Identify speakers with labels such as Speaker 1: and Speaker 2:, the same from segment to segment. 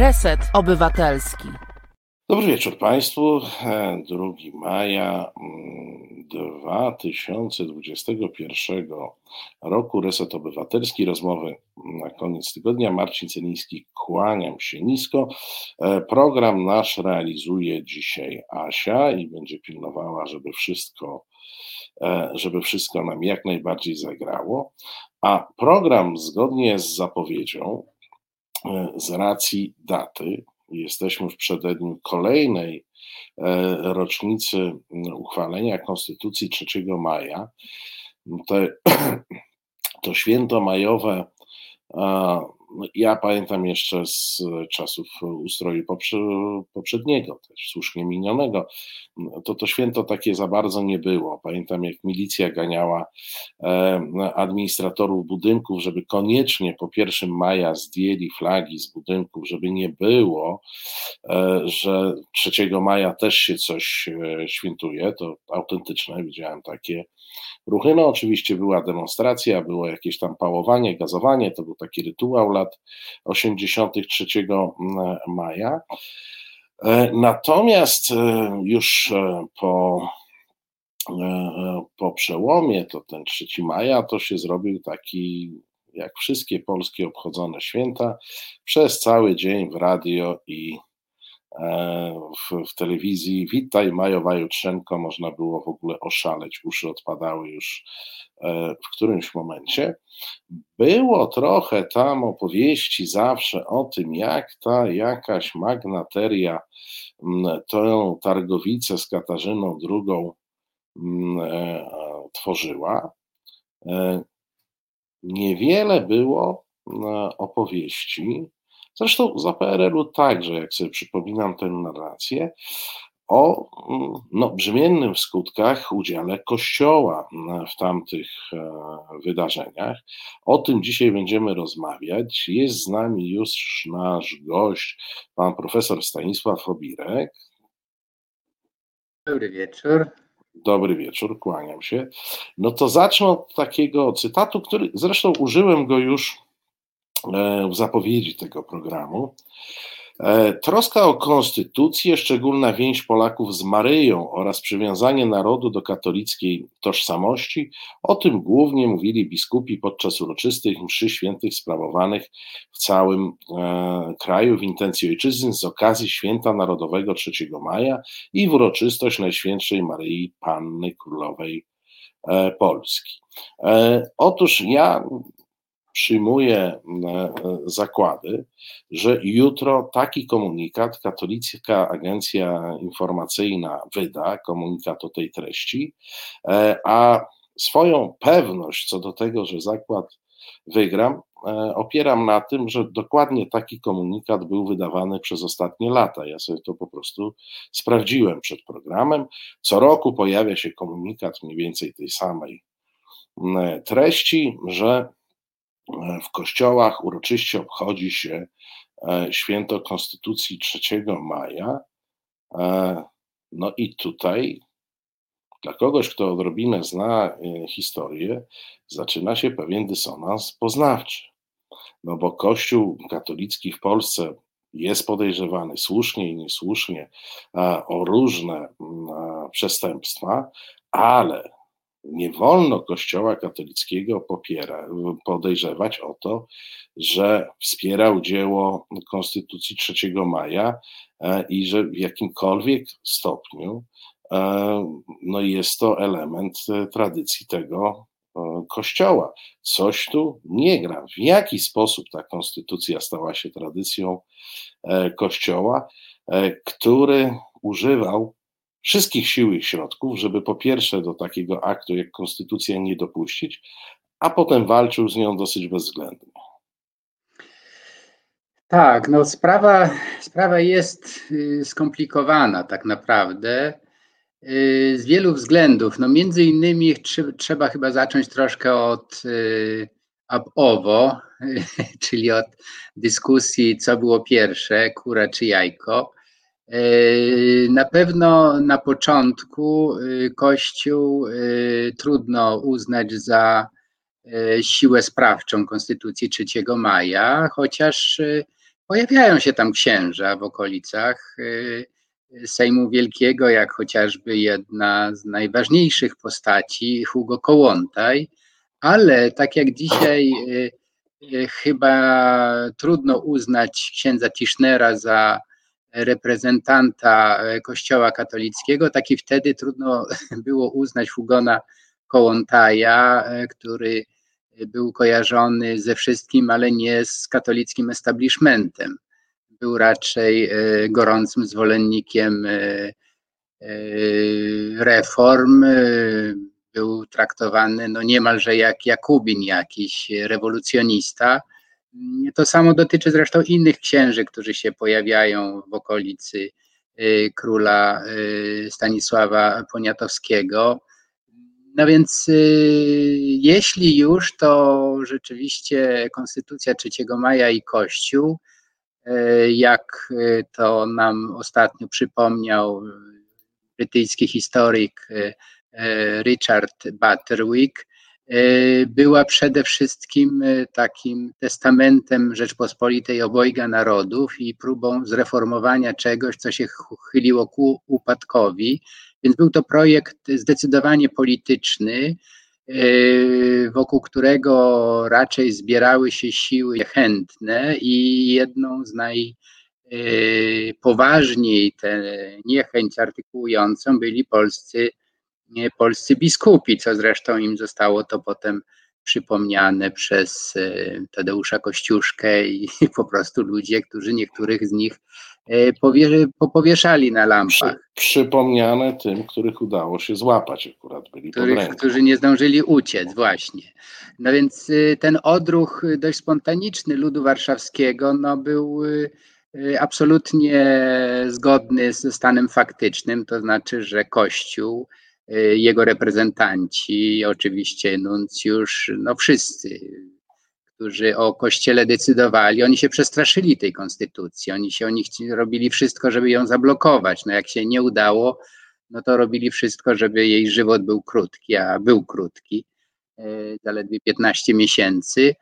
Speaker 1: Reset Obywatelski.
Speaker 2: Dobry wieczór Państwu. 2 maja 2021 mm, roku Reset Obywatelski. Rozmowy na koniec tygodnia. Marcin Celiński, kłaniam się nisko. E, program nasz realizuje dzisiaj Asia i będzie pilnowała, żeby wszystko, e, żeby wszystko nam jak najbardziej zagrało. A program zgodnie z zapowiedzią, e, z racji daty, jesteśmy w przededniu kolejnej e, rocznicy uchwalenia Konstytucji 3 maja. To, to święto majowe ja pamiętam jeszcze z czasów ustroju poprzedniego, też słusznie minionego, to to święto takie za bardzo nie było. Pamiętam, jak milicja ganiała e, administratorów budynków, żeby koniecznie po 1 maja zdjęli flagi z budynków, żeby nie było, e, że 3 maja też się coś e, świętuje. To autentyczne, widziałem takie ruchy. No oczywiście była demonstracja, było jakieś tam pałowanie, gazowanie, to był taki rytuał lat 83 maja. E, natomiast e, już e, po, po przełomie, to ten 3 maja, to się zrobił taki, jak wszystkie polskie obchodzone święta, przez cały dzień w radio i w, w, telewizji Witaj Majowa Jutrzenko można było w ogóle oszaleć, uszy odpadały już e, w którymś momencie. Było trochę tam opowieści zawsze o tym, jak ta jakaś magnateria tę targowicę z Katarzyną II e, tworzyła. E, niewiele było opowieści Zresztą za PRL-u także, jak sobie przypominam tę narrację, o mm, no, brzemiennym w skutkach udziale Kościoła w tamtych e, wydarzeniach. O tym dzisiaj będziemy rozmawiać. Jest z nami już nasz gość, pan profesor Stanisław Obirek.
Speaker 3: Dobry wieczór.
Speaker 2: Dobry wieczór, kłaniam się. No to zacznę od takiego cytatu, który zresztą użyłem go już w zapowiedzi tego programu. E, troska o konstytucję, szczególna więź Polaków z Maryją oraz przywiązanie narodu do katolickiej tożsamości, o tym głównie mówili biskupi podczas uroczystych mszy świętych sprawowanych w całym e, kraju w intencji ojczyzny z okazji Święta Narodowego 3 maja i w uroczystość Najświętszej Maryi Panny Królowej e, Polski. E, otóż ja przyjmuję e, zakłady, że jutro taki komunikat Katolicka Agencja Informacyjna wyda, komunikat o tej treści, e, a swoją pewność co do tego, że zakład wygram, e, opieram na tym, że dokładnie taki komunikat był wydawany przez ostatnie lata. Ja sobie to po prostu sprawdziłem przed programem. Co roku pojawia się komunikat mniej więcej tej samej treści, że w kościołach uroczyście obchodzi się e, święto Konstytucji 3 maja. E, no i tutaj dla kogoś, kto odrobinę zna e, historię, zaczyna się pewien dysonans poznawczy. No bo Kościół katolicki w Polsce jest podejrzewany słusznie i niesłusznie o różne przestępstwa, ale nie wolno Kościoła katolickiego popiera, podejrzewać o to, że wspierał dzieło Konstytucji 3 maja e, i że w jakimkolwiek stopniu e, no jest to element e, tradycji tego Kościoła. Coś tu nie gra. W jaki sposób ta konstytucja stała się tradycją Kościoła, który używał wszystkich sił i środków, żeby po pierwsze do takiego aktu jak konstytucja nie dopuścić, a potem walczył z nią dosyć bezwzględnie.
Speaker 3: Tak, no sprawa, sprawa jest y, skomplikowana tak naprawdę y, z wielu względów. No między innymi trzeba chyba zacząć troszkę od y, ab owo, czyli od dyskusji, co było pierwsze, kura czy jajko. E, na pewno na początku e, Kościół e, trudno uznać za siłę sprawczą Konstytucji 3 maja, chociaż pojawiają się tam księża w okolicach Sejmu Wielkiego, jak chociażby jedna z najważniejszych postaci, Hugo Kołłątaj, ale tak jak dzisiaj chyba trudno uznać księdza Tischnera za reprezentanta Kościoła katolickiego, tak i wtedy trudno było uznać Hugona Kołątaja, który był kojarzony ze wszystkim, ale nie z katolickim establishmentem. Był raczej e, gorącym zwolennikiem e, e, reform, był traktowany no niemalże jak Jakubin, jakiś rewolucjonista. To samo dotyczy zresztą innych księży, którzy się pojawiają w okolicy króla Stanisława Poniatowskiego. No więc jeśli już, to rzeczywiście Konstytucja 3 maja i Kościół, jak to nam ostatnio przypomniał brytyjski historyk Richard Butterwick, była przede wszystkim e, takim testamentem Rzeczpospolitej obojga narodów i próbą zreformowania czegoś, co się chyliło ku upadkowi. Więc był to projekt zdecydowanie polityczny, wokół którego raczej zbierały się siły chętne i jedną z najpoważniej tę niechęć artykułującą byli polscy polscy biskupi, co zresztą im zostało to potem przypomniane przez e, Tadeusza Kościuszkę i po prostu ludzie, którzy niektórych z nich e, popowieszali na lampach.
Speaker 2: Przy, przypomniane tym, których udało się złapać akurat, byli których,
Speaker 3: Którzy nie zdążyli uciec, właśnie. No więc e, ten odruch dość spontaniczny ludu warszawskiego no był absolutnie zgodny ze stanem faktycznym, to znaczy, że Kościół jego reprezentanci, oczywiście nuncjusz, no wszyscy, którzy o Kościele decydowali, oni się przestraszyli tej konstytucji, oni się oni robili wszystko, żeby ją zablokować. No jak się nie udało, no to robili wszystko, żeby jej żywot był krótki, a był krótki, y, zaledwie 15 miesięcy.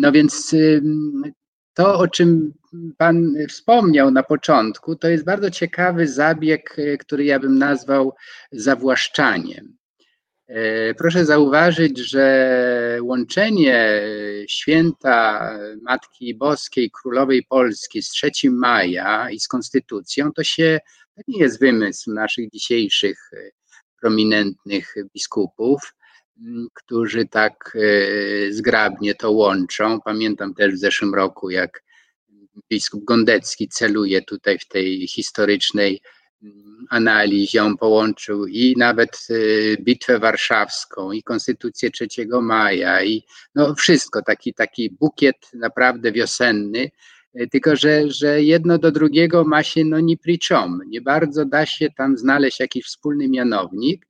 Speaker 3: No więc to, o czym Pan wspomniał na początku, to jest bardzo ciekawy zabieg, e, który ja bym nazwał zawłaszczaniem. E, proszę zauważyć, że łączenie święta Matki Boskiej Królowej Polski z 3 maja i z konstytucją to się to nie jest wymysł naszych dzisiejszych e, prominentnych biskupów którzy tak e, zgrabnie to łączą. Pamiętam też w zeszłym roku, jak biskup Gondecki celuje tutaj w tej historycznej analizie. On połączył i nawet e, Bitwę Warszawską, i Konstytucję 3 maja, i no wszystko, taki, taki bukiet naprawdę wiosenny. E, tylko, że, że jedno do drugiego ma się no ni pričom. Nie bardzo da się tam znaleźć jakiś wspólny mianownik.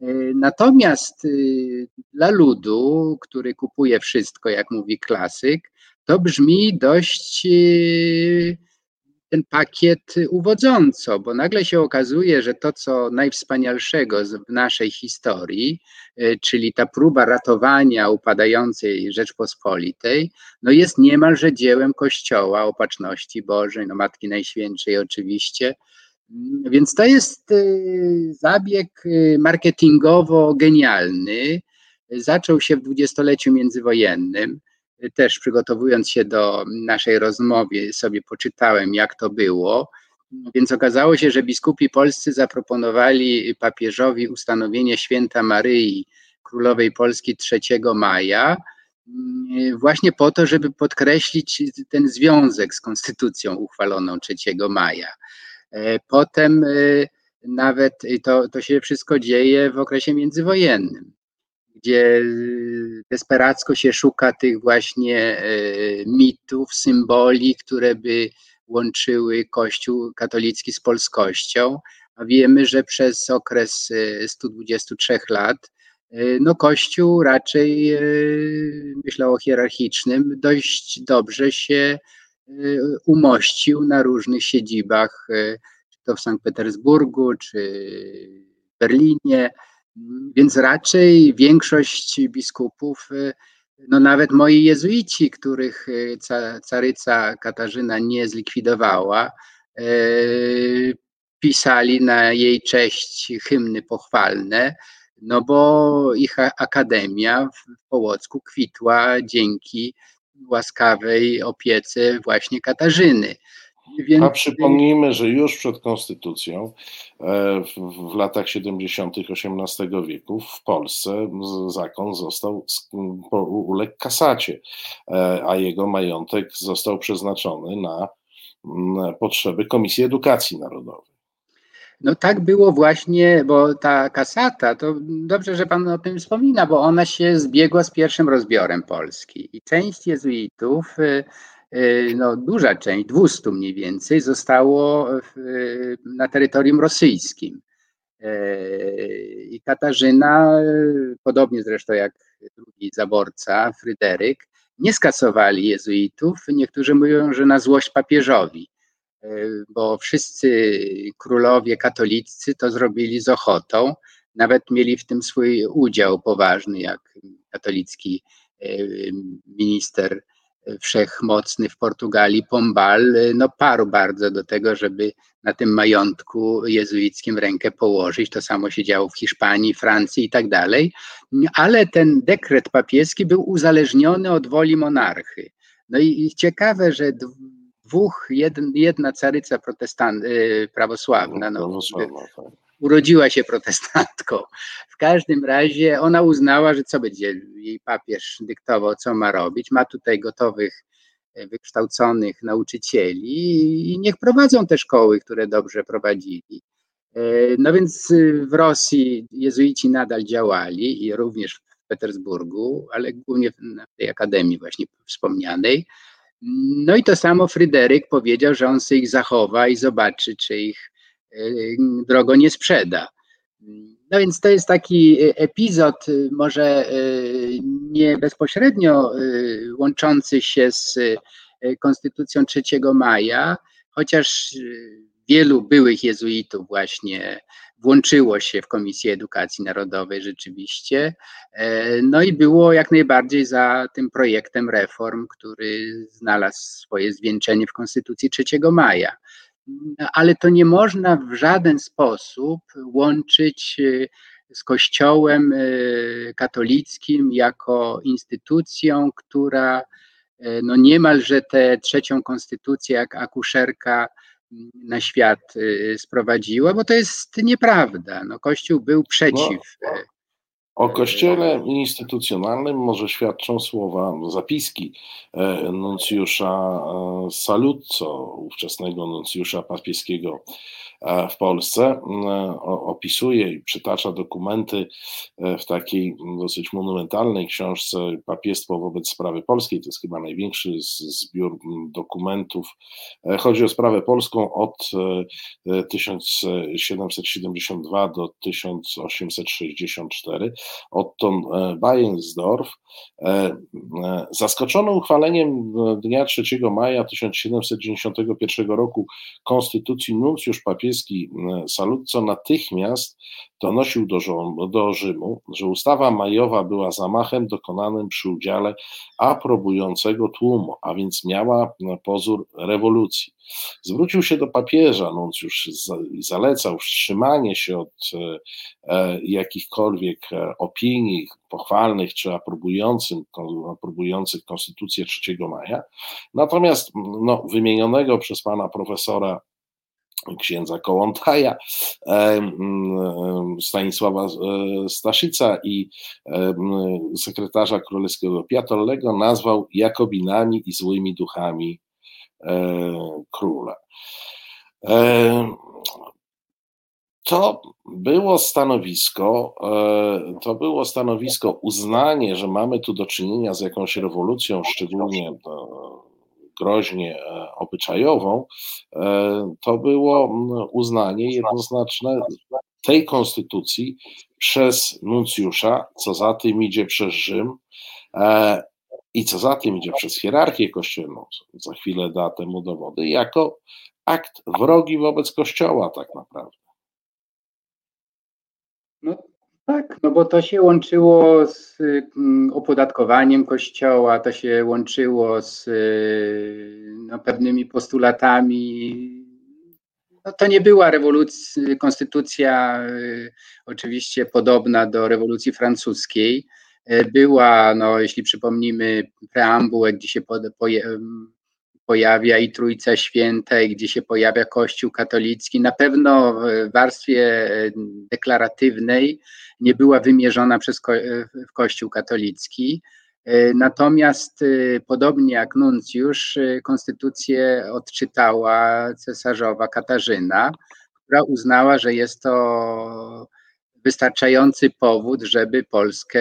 Speaker 3: E, natomiast y, dla ludu, który kupuje wszystko, jak mówi klasyk, to brzmi dość y, ten pakiet uwodząco, bo nagle się okazuje, że to, co najwspanialszego w naszej historii, y, czyli ta próba ratowania upadającej Rzeczpospolitej, no jest niemalże dziełem Kościoła, opatrzności Bożej, no Matki Najświętszej oczywiście, więc to jest y, zabieg y, marketingowo genialny. Zaczął się w dwudziestoleciu międzywojennym. Też przygotowując się do naszej rozmowy, sobie poczytałem, jak to było. Więc okazało się, że biskupi polscy zaproponowali papieżowi ustanowienie święta Maryi, królowej Polski 3 maja, y, właśnie po to, żeby podkreślić ten związek z konstytucją uchwaloną 3 maja. E, potem e, nawet to, to się wszystko dzieje w okresie międzywojennym, gdzie e, desperacko się szuka tych właśnie mitów, symboli, które by łączyły Kościół katolicki z polskością, a wiemy, że przez okres 123 lat no Kościół raczej, myślę o hierarchicznym, dość dobrze się umościł na różnych siedzibach, y, czy to w Sankt Petersburgu, czy w Berlinie, więc raczej większość biskupów y, no nawet moi jezuici, których caryca Katarzyna nie zlikwidowała, pisali na jej cześć hymny pochwalne, no bo ich akademia w Połocku kwitła dzięki łaskawej opiece właśnie Katarzyny.
Speaker 2: Więc... A przypomnijmy, że już przed konstytucją e, w, latach 70. XVIII wieku w Polsce zakon został uległ kasacie, e, a jego majątek został przeznaczony na potrzeby Komisji Edukacji Narodowej.
Speaker 3: No tak było właśnie, bo ta kasata, to dobrze, że Pan o tym wspomina, bo ona się zbiegła z pierwszym rozbiorem Polski i część jezuitów, y, y, no duża część, 200 mniej więcej, zostało na terytorium rosyjskim. Y, I Katarzyna, podobnie zresztą jak drugi zaborca, Fryderyk, nie skasowali jezuitów. Niektórzy mówią, że na złość papieżowi bo wszyscy królowie katolicy to zrobili z ochotą. Nawet mieli w tym swój udział poważny, jak katolicki e, minister wszechmocny w Portugalii, Pombal, no parł bardzo do tego, żeby na tym majątku jezuickim rękę położyć. To samo się działo w Hiszpanii, Francji i tak dalej. Ale ten dekret papieski był uzależniony od woli monarchy. No i ciekawe, że dwóch, jeden, jedna caryca protestant, y, prawosławna, no, tak. urodziła się protestantką. W każdym razie ona uznała, że co będzie jej papież dyktował, co ma robić. Ma tutaj gotowych, e, wykształconych nauczycieli i niech prowadzą te szkoły, które dobrze prowadzili. E, no więc y, w Rosji jezuici nadal działali i również w Petersburgu, ale głównie w tej akademii właśnie wspomnianej. No i to samo Fryderyk powiedział, że on sobie ich zachowa i zobaczy, czy ich e, drogo nie sprzeda. No więc to jest taki epizod, może e, nie bezpośrednio e, łączący się z Konstytucją 3 maja, chociaż wielu byłych jezuitów właśnie włączyło się w Komisję Edukacji Narodowej rzeczywiście. E, no i było jak najbardziej za tym projektem reform, który znalazł swoje zwieńczenie w Konstytucji 3 maja. Ale to nie można w żaden sposób łączyć e, z Kościołem e, katolickim jako instytucją, która no niemalże tę trzecią konstytucję jak akuszerka na świat y, sprowadziła, bo to jest nieprawda. No, Kościół był przeciw. No,
Speaker 2: o kościele instytucjonalnym może świadczą słowa, zapiski e, nuncjusza e, Saluzzo, ówczesnego nuncjusza papieskiego w Polsce. Opisuje i przytacza dokumenty e, w takiej dosyć monumentalnej książce Papiestwo wobec sprawy polskiej. To jest chyba największy zbiór dokumentów. E, chodzi o sprawę polską od 1772 e, do 1864. Otton Bayensdorf. Zaskoczony uchwaleniem dnia 3 maja 1791 roku Konstytucji nuncjusz papieski niemiecki e, Saluzzo natychmiast donosił do, do Rzymu, że ustawa majowa była zamachem dokonanym przy udziale aprobującego tłumu, a więc miała pozór rewolucji. Zwrócił się do papieża, nuncjusz zalecał wstrzymanie się od e, e, jakichkolwiek opinii pochwalnych czy aprobujących, aprobujących Konstytucję 3 maja. Natomiast no, wymienionego przez pana profesora księdza Kołątaja, Stanisława e, Staszica i sekretarza królewskiego Piatollego nazwał Jakobinami i złymi duchami e, króla. To było stanowisko, e, to było stanowisko uznanie, że mamy tu do czynienia z jakąś rewolucją, szczególnie groźnie e, obyczajową, e, to było uznanie jednoznaczne tej konstytucji przez nuncjusza, co za tym idzie przez Rzym e, i co za tym idzie przez hierarchię kościelną, za chwilę da temu dowody, jako akt wrogi wobec Kościoła tak naprawdę.
Speaker 3: No Tak, no bo to się łączyło z mm, opodatkowaniem kościoła, to się łączyło z y, no, pewnymi postulatami. No, to nie była rewolucja, konstytucja y, oczywiście podobna do rewolucji francuskiej. Y, była, no, jeśli przypomnimy preambułę, gdzie się pod, pojawia i Trójca Święta, i gdzie się pojawia Kościół katolicki, na pewno w warstwie deklaratywnej nie była wymierzona przez ko w Kościół katolicki. Natomiast podobnie jak nuncjusz, konstytucję odczytała cesarzowa Katarzyna, która uznała, że jest to wystarczający powód, żeby Polskę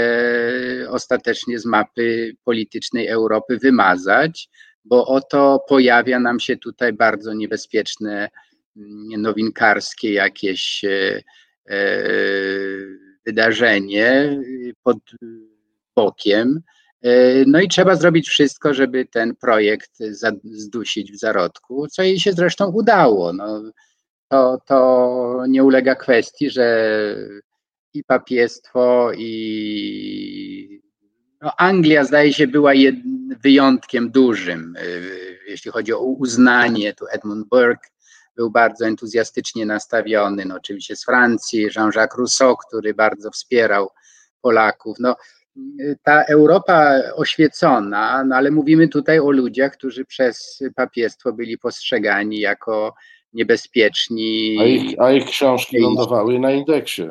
Speaker 3: ostatecznie z mapy politycznej Europy wymazać bo oto pojawia nam się tutaj bardzo niebezpieczne, mm, nowinkarskie jakieś e, e, wydarzenie pod bokiem. E, no i trzeba zrobić wszystko, żeby ten projekt zdusić w zarodku, co jej się zresztą udało. No, to, to nie ulega kwestii, że i papiestwo, i no Anglia zdaje się była jed, wyjątkiem dużym, y, jeśli chodzi o uznanie. Tu Edmund Burke był bardzo entuzjastycznie nastawiony, no oczywiście z Francji, Jean-Jacques Rousseau, który bardzo wspierał Polaków. No, y, ta Europa oświecona, no ale mówimy tutaj o ludziach, którzy przez papiestwo byli postrzegani jako niebezpieczni.
Speaker 2: A ich, a ich książki lądowały na indeksie.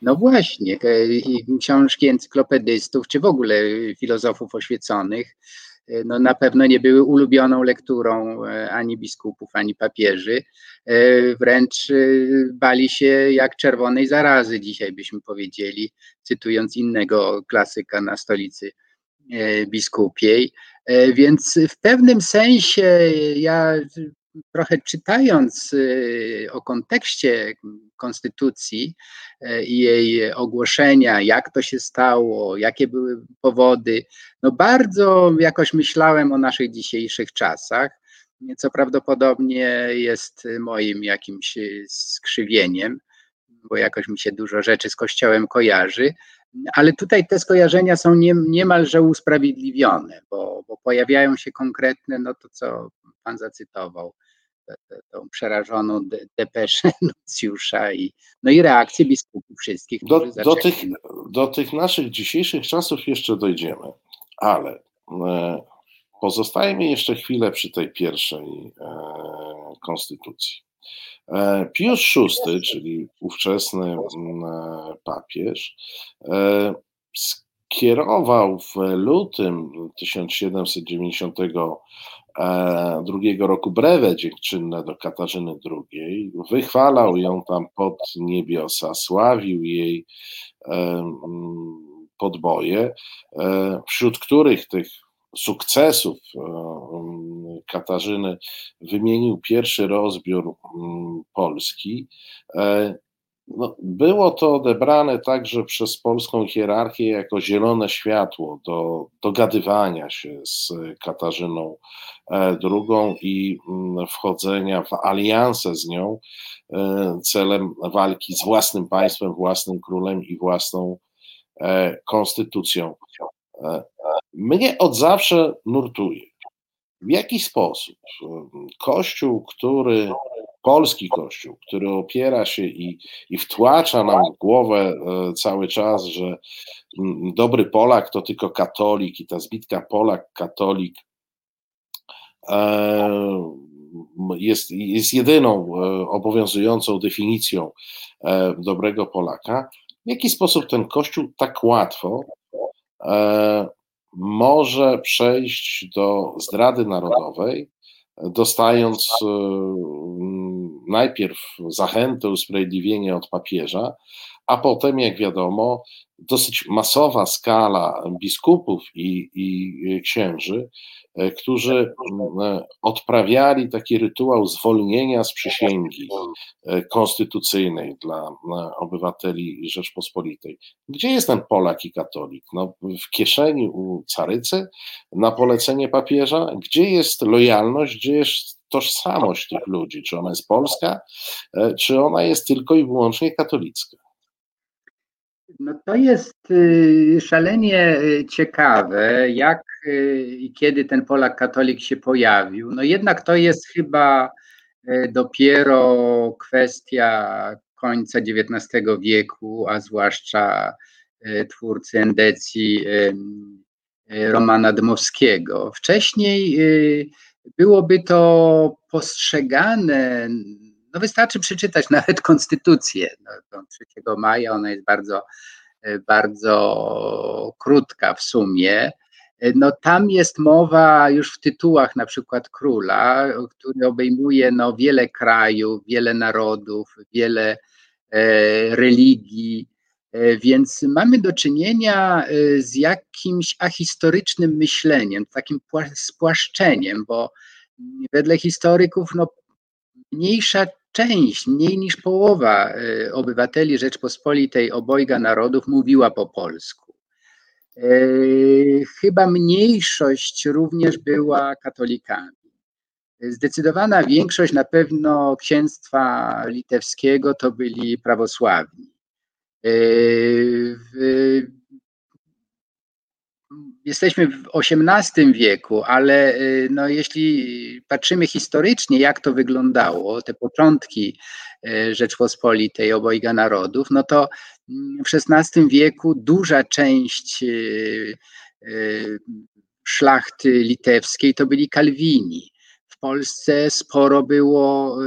Speaker 3: No właśnie, książki encyklopedystów, czy w ogóle filozofów oświeconych, e, no na pewno nie były ulubioną lekturą e, ani biskupów, ani papieży. E, wręcz bali się jak czerwonej zarazy, dzisiaj byśmy powiedzieli, cytując innego klasyka na stolicy biskupiej. Więc w pewnym sensie ja trochę czytając y, o kontekście konstytucji y, i jej ogłoszenia, jak to się stało, jakie były powody, no bardzo jakoś myślałem o naszych dzisiejszych czasach, co prawdopodobnie jest moim jakimś skrzywieniem, bo jakoś mi się dużo rzeczy z Kościołem kojarzy, ale tutaj te skojarzenia są nie, niemalże usprawiedliwione, bo, bo pojawiają się konkretne, no to co Pan zacytował, tą przerażoną depeszę nuncjusza i, no i reakcję biskupów wszystkich.
Speaker 2: Do, do, tych, do tych naszych dzisiejszych czasów jeszcze dojdziemy, ale e, pozostajemy jeszcze chwilę przy tej pierwszej e, konstytucji. E, Pius VI, czyli ówczesny papież, skierował w lutym 1790 drugiego roku brewę dziękczynne do Katarzyny II, wychwalał ją tam pod niebiosa, sławił jej podboje, e, wśród których tych sukcesów e, Katarzyny wymienił pierwszy rozbiór Polski. No, było to odebrane także przez polską hierarchię jako zielone światło do dogadywania się z Katarzyną II e, i mm, wchodzenia w aliansę z nią e, celem walki z własnym państwem, własnym królem i własną e, konstytucją. Mnie od zawsze nurtuje, w jaki sposób Kościół, który polski kościół, który opiera się i, i wtłacza nam w głowę e, cały czas, że dobry Polak to tylko katolik i ta zbitka Polak-katolik e, jest, jest jedyną e, obowiązującą definicją dobrego Polaka. W jaki sposób ten kościół tak łatwo może przejść do zdrady narodowej, dostając najpierw zachętę, usprawiedliwienie od papieża, a potem, jak wiadomo, dosyć masowa skala biskupów i, i księży, e, którzy e, odprawiali taki rytuał zwolnienia z przysięgi e, konstytucyjnej dla obywateli Rzeczpospolitej. Gdzie jest ten Polak i katolik? No, w kieszeni u carycy na polecenie papieża? Gdzie jest lojalność? Gdzie jest tożsamość tych ludzi, czy ona jest polska, e, czy ona jest tylko i wyłącznie katolicka.
Speaker 3: No to jest y, szalenie y, ciekawe, jak i kiedy ten Polak katolik się pojawił. No jednak to jest chyba dopiero kwestia końca XIX wieku, a zwłaszcza twórcy endecji Romana Dmowskiego. Wcześniej byłoby to postrzegane, no wystarczy przeczytać nawet konstytucję no, 3 maja, ona jest bardzo, bardzo krótka w sumie. No tam jest mowa już w tytułach na przykład króla, który obejmuje no, wiele krajów, wiele narodów, wiele e, religii, e, więc mamy do czynienia e, z jakimś ahistorycznym myśleniem, takim spłaszczeniem, bo wedle historyków no, mniejsza część, mniej niż połowa e, obywateli Rzeczpospolitej obojga narodów mówiła po polsku. E, chyba mniejszość również była katolikami. Zdecydowana większość na pewno księstwa litewskiego to byli prawosławni. E, jesteśmy w XVIII wieku, ale y, no, jeśli patrzymy historycznie, jak to wyglądało, te początki y, Rzeczpospolitej obojga narodów, no to mm, w XVI wieku duża część szlachty litewskiej to byli Kalwini. W Polsce sporo było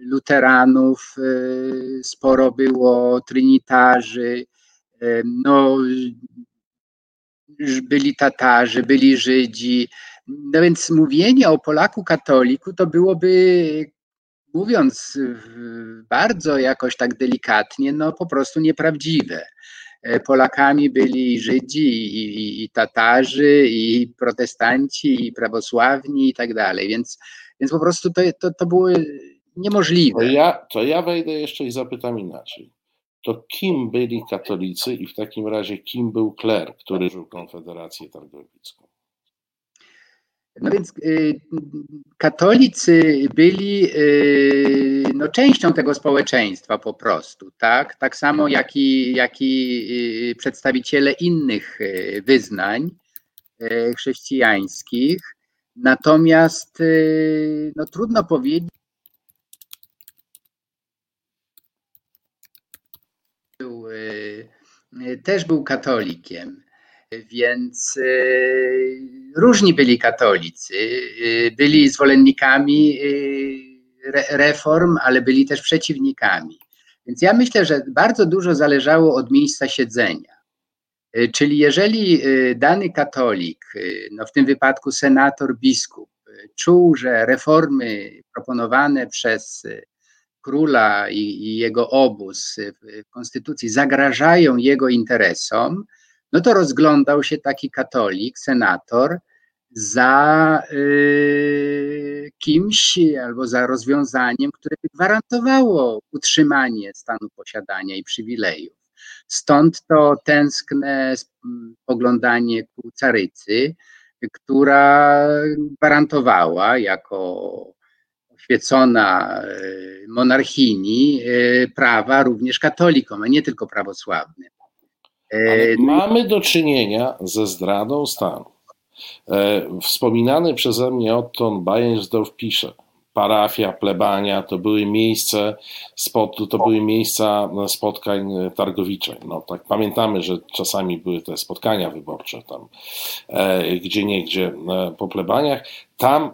Speaker 3: luteranów, sporo było trynitarzy, no, byli Tatarzy, byli Żydzi. No więc mówienie o Polaku katoliku to byłoby, mówiąc bardzo jakoś tak delikatnie, no po prostu nieprawdziwe. E, Polakami byli Żydzi i, i, i, Tatarzy, i protestanci, i prawosławni i tak dalej, więc, więc po prostu to, to, to było niemożliwe.
Speaker 2: To ja, to ja wejdę jeszcze i zapytam inaczej to kim byli katolicy i w takim razie kim był kler, który żył Konfederację Targowicką?
Speaker 3: No więc y, katolicy byli y, no, częścią tego społeczeństwa po prostu, tak? Tak samo jak i, jak i y, przedstawiciele innych y, wyznań y, chrześcijańskich. Natomiast y, no, trudno powiedzieć, Y, też był katolikiem, więc y, różni byli katolicy. Y, byli zwolennikami reform, ale byli też przeciwnikami. Więc ja myślę, że bardzo dużo zależało od miejsca siedzenia. Czyli jeżeli dany katolik, no w tym wypadku senator, biskup, czuł, że reformy proponowane przez króla i, i jego obóz w konstytucji zagrażają jego interesom, no to rozglądał się taki katolik, senator, za y, kimś albo za rozwiązaniem, które by gwarantowało utrzymanie stanu posiadania i przywilejów. Stąd to tęskne poglądanie ku carycy, która gwarantowała jako oświecona e, monarchini e, prawa również katolikom, a nie tylko prawosławnym.
Speaker 2: E, Ale no mamy do czynienia ze zdradą stanu. Wspominany przeze mnie Otton Bayernsdorf pisze, parafia, plebania to były miejsce, to były miejsca spotkań targowiczych. No, tak pamiętamy, że czasami były te spotkania wyborcze tam, e, gdzie niegdzie e, po plebaniach. Tam e,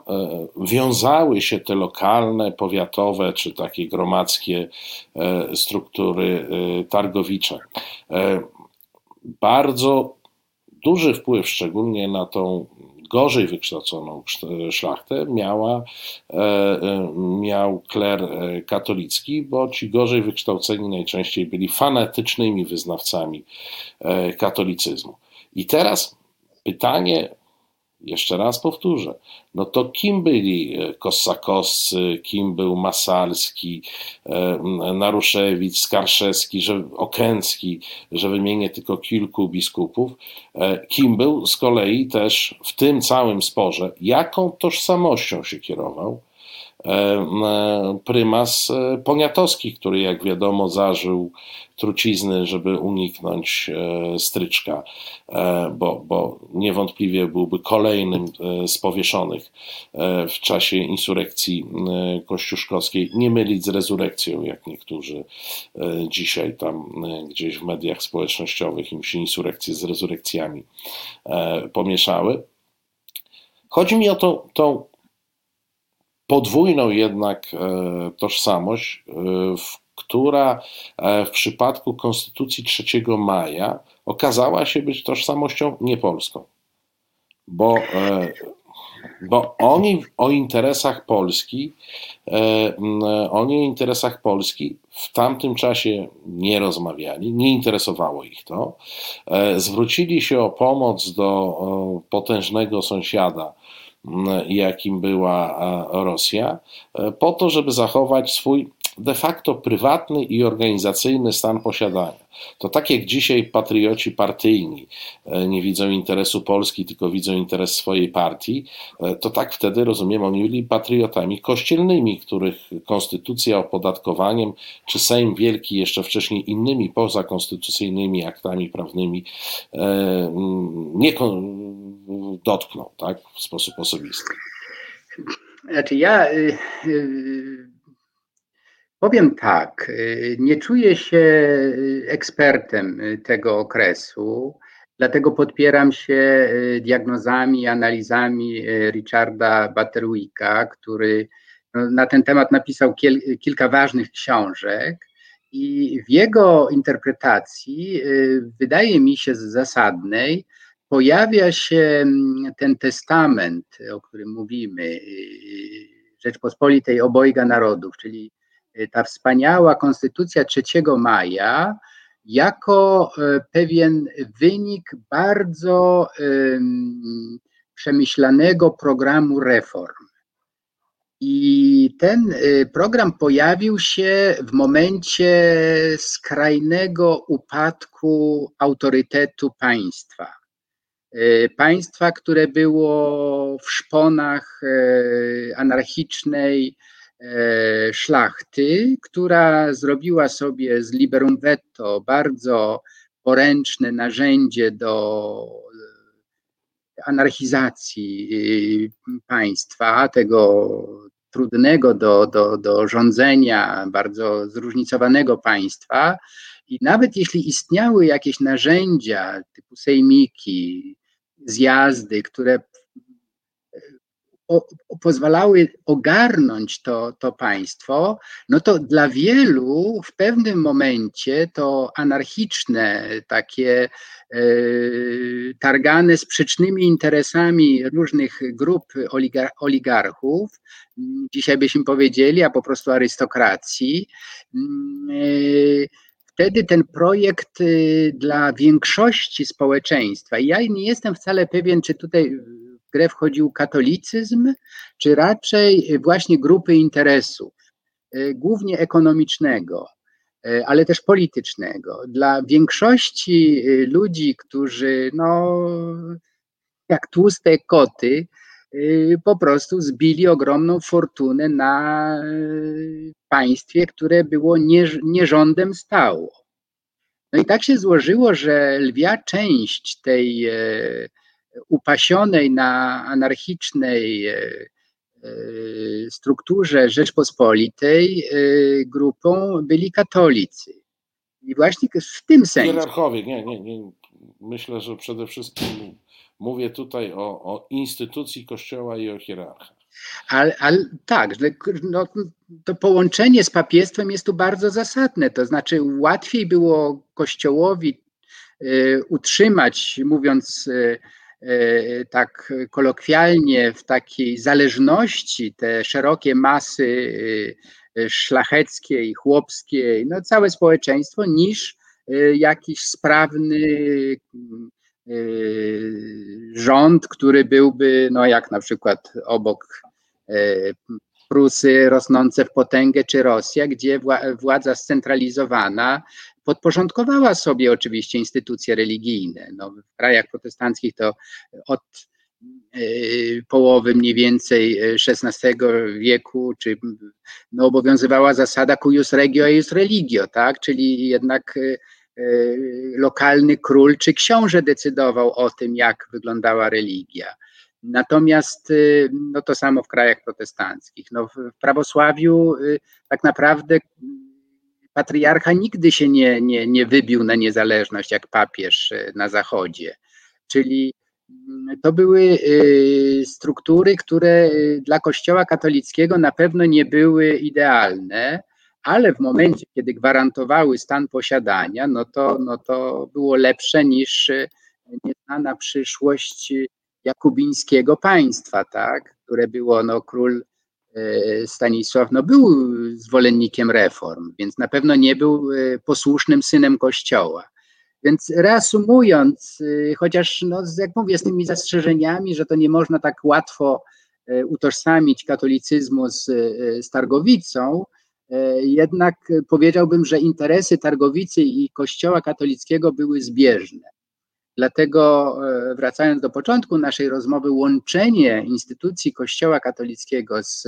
Speaker 2: wiązały się te lokalne, powiatowe czy takie gromadzkie struktury targowicze. Bardzo duży wpływ, szczególnie na tą gorzej wykształconą szlachtę miała, e, e, miał kler e, katolicki, bo ci gorzej wykształceni najczęściej byli fanatycznymi wyznawcami katolicyzmu. I teraz pytanie jeszcze raz powtórzę, no to kim byli e, Kossakowscy, kim był Masalski, e, Naruszewicz, Skarszewski, że, Okęcki, że wymienię tylko kilku biskupów, e, kim był z kolei też w tym całym sporze, jaką tożsamością się kierował prymas Poniatowski, który jak wiadomo zażył trucizny, żeby uniknąć stryczka, bo, bo niewątpliwie byłby kolejnym z powieszonych w czasie insurekcji kościuszkowskiej. Nie mylić z rezurekcją, jak niektórzy dzisiaj tam gdzieś w mediach społecznościowych im się insurekcje z rezurekcjami pomieszały. Chodzi mi o tą, tą podwójną jednak e, tożsamość, e, która e, w przypadku Konstytucji 3 maja okazała się być tożsamością niepolską. Bo, bo oni o interesach Polski, oni o interesach Polski w tamtym czasie nie rozmawiali, nie interesowało ich to. Zwrócili się o pomoc do potężnego sąsiada, jakim była Rosja, e, po to, żeby zachować swój de facto prywatny i organizacyjny stan posiadania. To tak jak dzisiaj patrioci partyjni e, nie widzą interesu Polski, tylko widzą interes swojej partii, e, to tak wtedy, rozumiem, oni byli patriotami kościelnymi, których konstytucja opodatkowaniem, czy Sejm Wielki jeszcze wcześniej innymi pozakonstytucyjnymi aktami prawnymi nie dotknął tak, w sposób osobisty.
Speaker 3: Znaczy ja y, y, powiem tak, y, nie czuję się ekspertem tego okresu, dlatego podpieram się diagnozami, analizami Richarda Butterwicka, który no, na ten temat napisał kilka ważnych książek. I w jego interpretacji wydaje mi się zasadnej pojawia się mm, ten testament, o którym mówimy, y, Rzeczpospolitej Obojga Narodów, czyli y, ta wspaniała konstytucja 3 maja, jako y, pewien wynik bardzo przemyślanego programu reform. I ten program pojawił się w momencie skrajnego upadku autorytetu państwa. Państwa, które było w szponach anarchicznej szlachty, która zrobiła sobie z liberum veto bardzo poręczne narzędzie do anarchizacji państwa, tego trudnego do, do, do rządzenia, bardzo zróżnicowanego państwa. I nawet jeśli istniały jakieś narzędzia typu sejmiki, zjazdy, które o, pozwalały ogarnąć to, to państwo, no to dla wielu w pewnym momencie to anarchiczne, takie e, targane sprzecznymi interesami różnych grup oligar oligarchów, dzisiaj byśmy powiedzieli, a po prostu arystokracji, e, wtedy ten projekt y, dla większości społeczeństwa, ja nie jestem wcale pewien, czy tutaj grę wchodził katolicyzm, czy raczej właśnie grupy interesów, y, głównie ekonomicznego, y, ale też politycznego. Dla większości ludzi, którzy, no, jak tłuste koty, po prostu zbili ogromną fortunę na państwie, które było nierządem stało. No i tak się złożyło, że lwia część tej e, upasionej na anarchicznej e, e, strukturze Rzeczpospolitej grupą byli katolicy. I właśnie w tym sensie.
Speaker 2: Hierarchowie, nie, nie, nie. Myślę, że przede wszystkim Mówię tutaj o, o instytucji Kościoła i o hierarchach.
Speaker 3: Ale, ale tak, no, to połączenie z papiestwem jest tu bardzo zasadne. To znaczy, łatwiej było Kościołowi utrzymać, mówiąc tak kolokwialnie, w takiej zależności te szerokie masy szlacheckie i chłopskie, no całe społeczeństwo, niż jakiś sprawny rząd, który byłby, no jak na przykład obok Prusy rosnące w potęgę, czy Rosja, gdzie władza scentralizowana podporządkowała sobie oczywiście instytucje religijne. No, w krajach protestanckich to od połowy mniej więcej XVI wieku, czy no, obowiązywała zasada cuius regio ius religio, tak? czyli jednak lokalny król czy książę decydował o tym, jak wyglądała religia. Natomiast no to samo w krajach protestanckich. No, w prawosławiu tak naprawdę patriarcha nigdy się nie, nie, nie wybił na niezależność jak papież na Zachodzie. Czyli mm, to były struktury, które dla Kościoła katolickiego na pewno nie były idealne, ale w momencie, kiedy gwarantowały stan posiadania, no to, no to było lepsze niż nieznana przyszłość jakubińskiego państwa, tak, które było no, król E, Stanisław no, był zwolennikiem reform, więc na pewno nie był e, posłusznym synem Kościoła. Więc reasumując, e, chociaż no, jak mówię, z tymi zastrzeżeniami, że to nie można tak łatwo utożsamić katolicyzmu z, z Targowicą, jednak powiedziałbym, że interesy Targowicy i Kościoła katolickiego były zbieżne. Dlatego, e, wracając do początku naszej rozmowy, łączenie instytucji Kościoła katolickiego z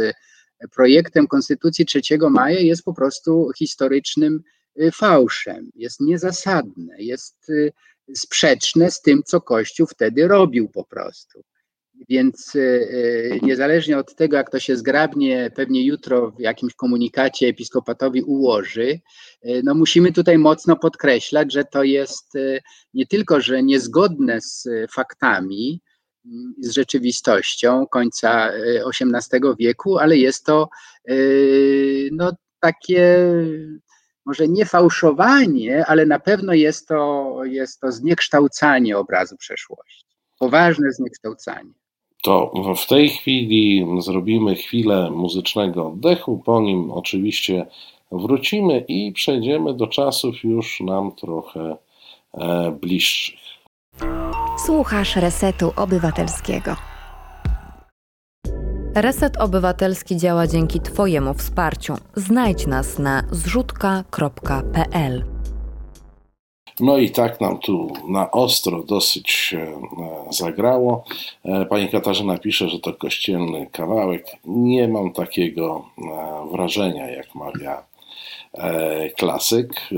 Speaker 3: projektem Konstytucji 3 maja jest po prostu historycznym e, fałszem, jest niezasadne, jest e, sprzeczne z tym, co Kościół wtedy robił po prostu. Więc e, e, niezależnie od tego, jak to się zgrabnie, pewnie jutro w jakimś komunikacie episkopatowi ułoży, e, no musimy tutaj mocno podkreślać, że to jest nie tylko, że niezgodne z faktami, mm, z rzeczywistością końca XVIII wieku, ale jest to no, takie może nie fałszowanie, ale na pewno jest to, jest to zniekształcanie obrazu przeszłości. Poważne zniekształcanie
Speaker 2: to w tej chwili zrobimy chwilę muzycznego oddechu, po nim oczywiście wrócimy i przejdziemy do czasów już nam trochę e, bliższych.
Speaker 4: Słuchasz Resetu Obywatelskiego.
Speaker 5: Reset Obywatelski działa dzięki Twojemu wsparciu. Znajdź nas na zrzutka.pl.
Speaker 2: No i tak nam tu na ostro dosyć e, zagrało. E, pani Katarzyna pisze, że to kościelny kawałek. Nie mam takiego e, wrażenia, jak mawia klasyk.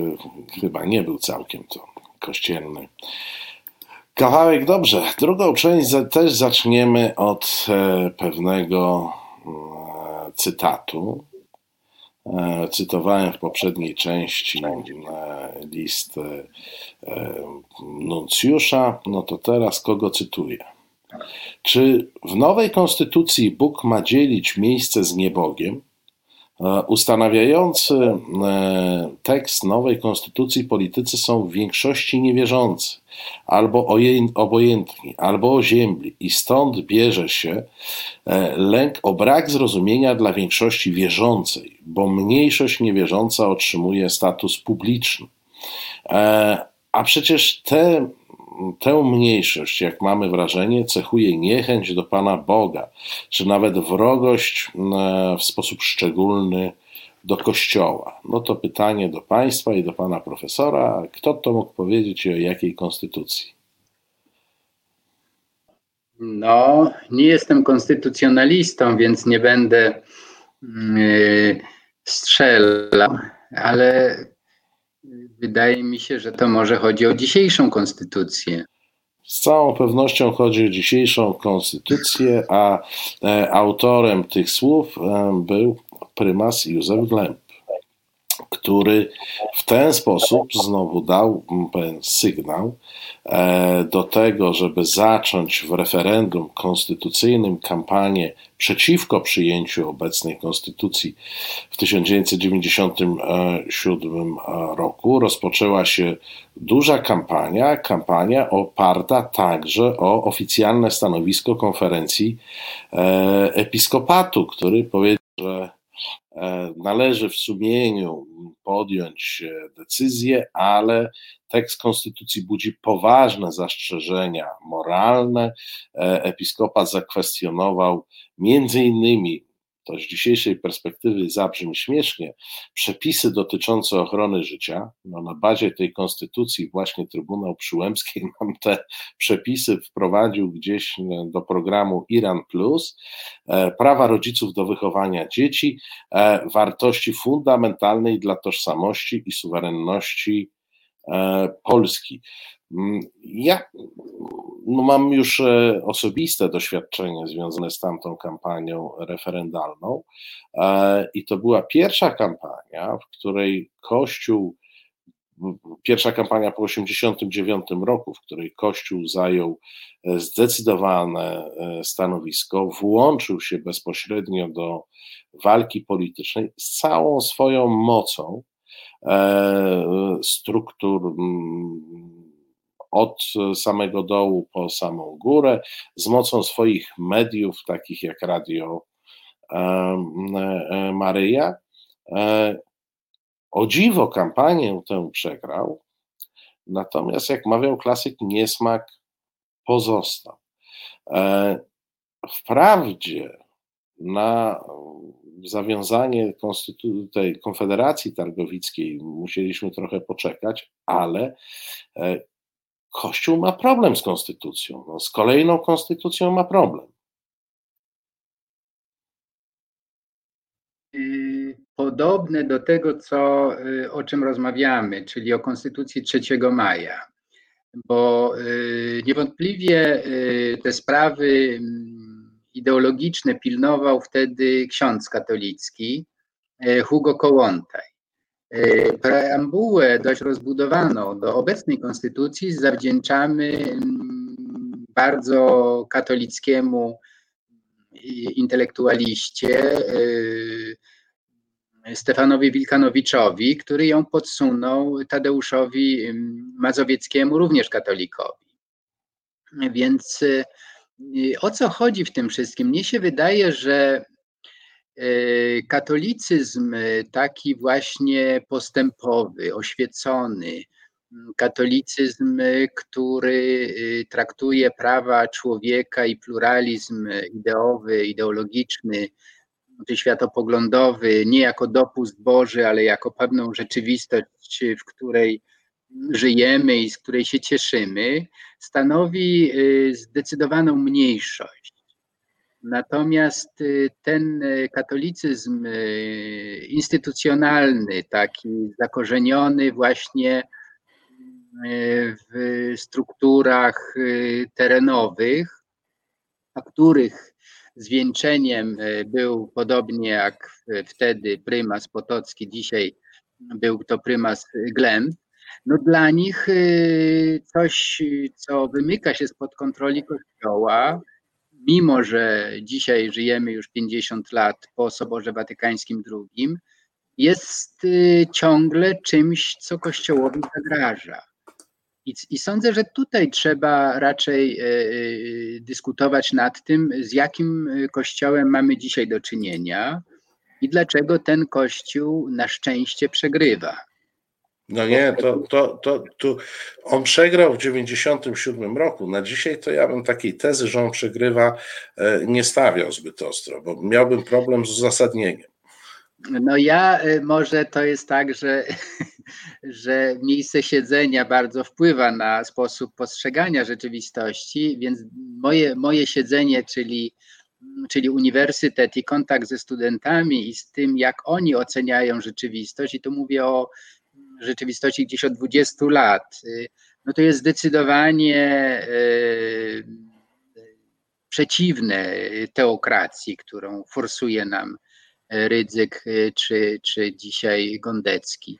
Speaker 2: Chyba nie był całkiem to kościelny kawałek. Dobrze, drugą część też zaczniemy od pewnego cytatu E, cytowałem w poprzedniej części e, list e, nuncjusza, no to teraz kogo cytuję? Czy w nowej konstytucji Bóg ma dzielić miejsce z niebogiem? E, ustanawiający e, tekst nowej konstytucji politycy są w większości niewierzący, albo obojętni, albo oziębli, i stąd bierze się e, lęk o brak zrozumienia dla większości wierzącej, bo mniejszość niewierząca otrzymuje status publiczny. A przecież te tę mniejszość, jak mamy wrażenie, cechuje niechęć do Pana Boga, czy nawet wrogość e, w sposób szczególny do Kościoła. No to pytanie do Państwa i do Pana Profesora. Kto to mógł powiedzieć i o jakiej konstytucji?
Speaker 3: No, nie jestem konstytucjonalistą, więc nie będę yy, strzelał, ale Wydaje mi się, że to może chodzi o dzisiejszą konstytucję.
Speaker 2: Z całą pewnością chodzi o dzisiejszą konstytucję, a e, autorem tych słów e, był prymas Józef Glemp który w ten sposób znowu dał pewien sygnał e, do tego, żeby zacząć w referendum konstytucyjnym kampanię przeciwko przyjęciu obecnej konstytucji w 1997 roku. Rozpoczęła się duża kampania, kampania oparta także o oficjalne stanowisko konferencji e, episkopatu, który powiedział, że E, należy w sumieniu podjąć decyzję, ale tekst konstytucji budzi poważne zastrzeżenia moralne. E, episkopat zakwestionował między innymi z dzisiejszej perspektywy zabrzmi śmiesznie, przepisy dotyczące ochrony życia. No, na bazie tej konstytucji właśnie Trybunał Przyłębskiej nam te przepisy wprowadził gdzieś do programu Iran Plus, e, prawa rodziców do wychowania dzieci, e, wartości fundamentalnej dla tożsamości i suwerenności e, Polski. Mm, ja no mam już e, osobiste doświadczenie związane z tamtą kampanią referendalną e, i to była pierwsza kampania, w której Kościół, pierwsza kampania po 1989 roku, w której Kościół zajął e, zdecydowane stanowisko, włączył się bezpośrednio do walki politycznej z całą swoją mocą struktur od samego dołu po samą górę, z mocą swoich mediów, takich jak Radio e, Maryja. E, o dziwo kampanię tę przegrał, natomiast jak mawiał klasyk, niesmak pozostał. E, wprawdzie na zawiązanie tej Konfederacji Targowickiej musieliśmy trochę poczekać, ale Kościół ma problem z konstytucją. No, z kolejną konstytucją ma problem.
Speaker 3: Y, podobne do tego, co, y, o czym rozmawiamy, czyli o Konstytucji 3 maja, bo y, niewątpliwie te sprawy mm, ideologiczne pilnował wtedy ksiądz katolicki Hugo Kołłątaj. E, preambułę dość rozbudowaną do obecnej konstytucji zawdzięczamy mm, bardzo katolickiemu intelektualiście e, Stefanowi Wilkanowiczowi, który ją podsunął Tadeuszowi mm, Mazowieckiemu, również katolikowi. Więc e, o co chodzi w tym wszystkim? Mnie się wydaje, że katolicyzm e, taki właśnie postępowy, oświecony, katolicyzm, e, który traktuje prawa człowieka i pluralizm ideowy, ideologiczny, czy światopoglądowy nie jako dopust Boży, ale jako pewną rzeczywistość, w której żyjemy i z której się cieszymy, stanowi zdecydowaną mniejszość. Natomiast y, ten y, katolicyzm y, instytucjonalny, taki zakorzeniony właśnie w strukturach terenowych, a których zwieńczeniem był podobnie jak wtedy prymas Potocki, dzisiaj był to prymas Glemp, no dla nich coś, co wymyka się spod kontroli Kościoła, mimo że dzisiaj żyjemy już 50 lat po Soborze Watykańskim II, jest y, ciągle czymś, co Kościołowi zagraża. I, I, sądzę, że tutaj trzeba raczej y, y, dyskutować nad tym, z jakim Kościołem mamy dzisiaj do czynienia i dlaczego ten Kościół na szczęście przegrywa.
Speaker 2: No nie, to, to, to, to on przegrał w 97 roku. Na dzisiaj to ja bym takiej tezy, że on przegrywa, e, nie stawiał zbyt ostro, bo miałbym problem z uzasadnieniem.
Speaker 3: No ja e, może to jest tak, że, że miejsce siedzenia bardzo wpływa na sposób postrzegania rzeczywistości, więc moje, moje siedzenie, czyli, czyli uniwersytet i kontakt ze studentami i z tym, jak oni oceniają rzeczywistość, i tu mówię o rzeczywistości gdzieś od 20 lat, y, no to jest zdecydowanie y, przeciwne teokracji, którą forsuje nam Rydzyk y, czy, czy dzisiaj Gondecki,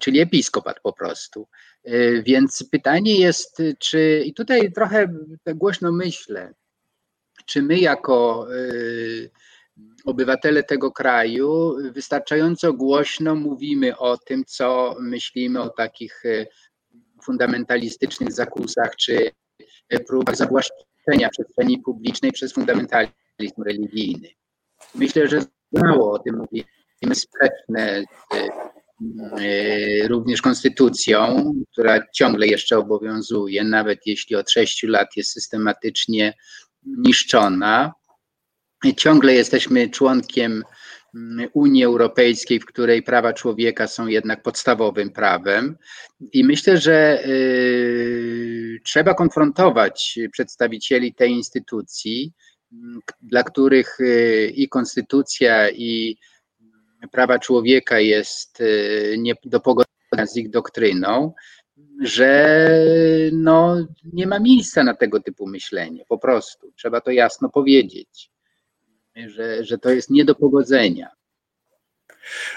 Speaker 3: czyli episkopat po prostu. Więc pytanie jest, czy, i tutaj trochę głośno myślę, czy my jako obywatele tego kraju wystarczająco głośno mówimy o tym, co myślimy o takich e, fundamentalistycznych zakusach czy e, próbach zawłaszczenia przestrzeni publicznej przez fundamentalizm religijny. Myślę, że mało o tym mówimy, sprzeczne e, również konstytucją, która ciągle jeszcze obowiązuje, nawet jeśli od sześciu lat jest systematycznie niszczona ciągle jesteśmy członkiem mm, Unii Europejskiej, w której prawa człowieka są jednak podstawowym prawem. I myślę, że y, trzeba konfrontować przedstawicieli tej instytucji, mm, dla których y, i konstytucja, i prawa człowieka jest y, nie do pogodzenia z ich doktryną, że no, nie ma miejsca na tego typu myślenie, po prostu. Trzeba to jasno powiedzieć, że, że to jest nie do pogodzenia.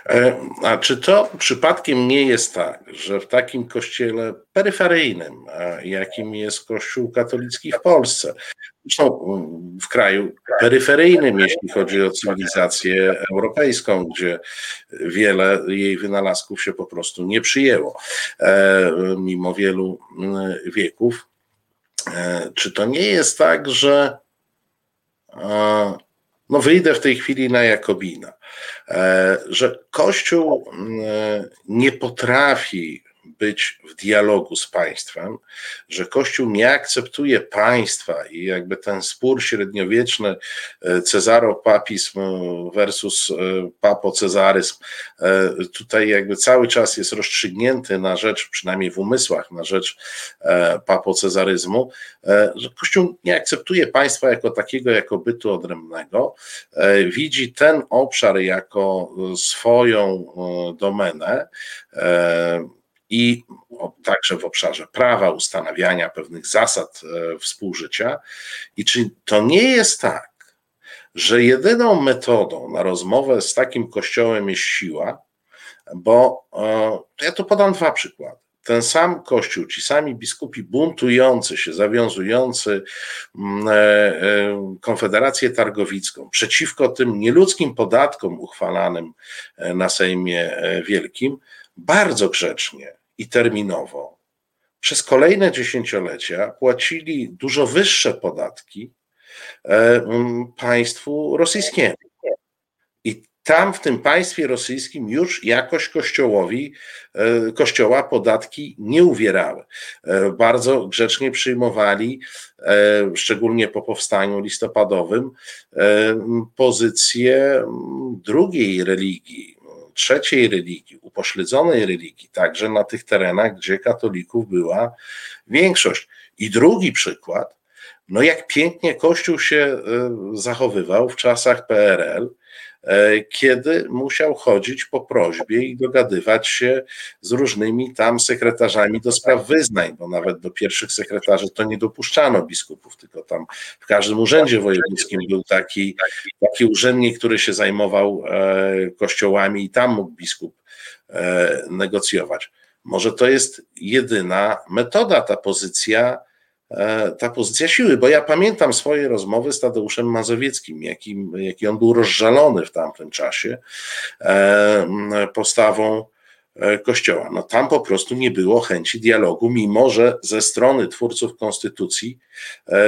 Speaker 2: E, a czy to przypadkiem nie jest tak, że w takim kościele peryferyjnym, jakim jest Kościół katolicki w Polsce, zresztą mm, w kraju peryferyjnym, jeśli chodzi o cywilizację europejską, gdzie wiele jej wynalazków się po prostu nie przyjęło, e, mimo wielu mm, wieków, e, czy to nie jest tak, że no wyjdę w tej chwili na Jakobina, e, że Kościół mm, nie potrafi być w dialogu z państwem, że Kościół nie akceptuje państwa i jakby ten spór średniowieczny e, Cezaro-papizm versus e, papo-cezaryzm e, tutaj jakby cały czas jest rozstrzygnięty na rzecz, przynajmniej w umysłach, na rzecz papo-cezaryzmu, że Kościół nie akceptuje państwa jako takiego, jako bytu odrębnego, widzi ten obszar jako swoją domenę, i także w obszarze prawa, ustanawiania pewnych zasad e, współżycia. I czy to nie jest tak, że jedyną metodą na rozmowę z takim kościołem jest siła? Bo e, ja tu podam dwa przykłady. Ten sam kościół, ci sami biskupi buntujący się, zawiązujący mm, e, Konfederację Targowicką przeciwko tym nieludzkim podatkom uchwalanym na Sejmie Wielkim, bardzo grzecznie i terminowo przez kolejne dziesięciolecia płacili dużo wyższe podatki e, państwu rosyjskiemu. I tam w tym państwie rosyjskim już jakoś kościołowi, e, kościoła podatki nie uwierały. E, bardzo grzecznie przyjmowali, szczególnie po powstaniu listopadowym, pozycję drugiej religii, trzeciej religii, upośledzonej religii, także na tych terenach, gdzie katolików była większość. I drugi przykład, no jak pięknie Kościół się e, zachowywał w czasach PRL, kiedy musiał chodzić po prośbie i dogadywać się z różnymi tam sekretarzami do spraw wyznań, bo nawet do pierwszych sekretarzy to nie dopuszczano biskupów, tylko tam w każdym urzędzie wojewódzkim był taki, taki urzędnik, który się zajmował e, kościołami i tam mógł biskup e, negocjować. Może to jest jedyna metoda, ta pozycja E, ta pozycja siły, bo ja pamiętam swoje rozmowy z Tadeuszem Mazowieckim, jaki, jaki on był rozżalony w tamtym czasie e, postawą e, Kościoła. No tam po prostu nie było chęci dialogu, mimo że ze strony twórców konstytucji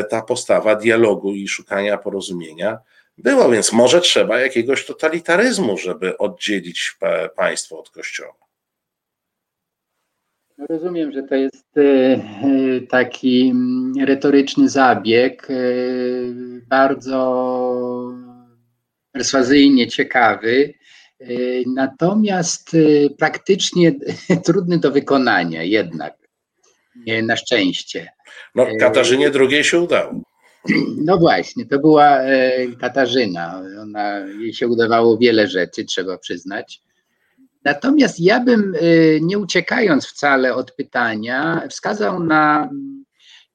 Speaker 2: ta postawa dialogu i szukania porozumienia była, więc może trzeba jakiegoś totalitaryzmu, żeby oddzielić państwo od Kościoła.
Speaker 3: Rozumiem, że to jest e, e, taki mm, retoryczny zabieg, e, bardzo perswazyjnie ciekawy, natomiast praktycznie trudny do wykonania jednak, na szczęście.
Speaker 2: No, Katarzynie II się udało.
Speaker 3: No właśnie, to była Katarzyna. Ona, jej się udawało wiele rzeczy, trzeba przyznać. Natomiast ja bym, y, nie uciekając wcale od pytania, wskazał na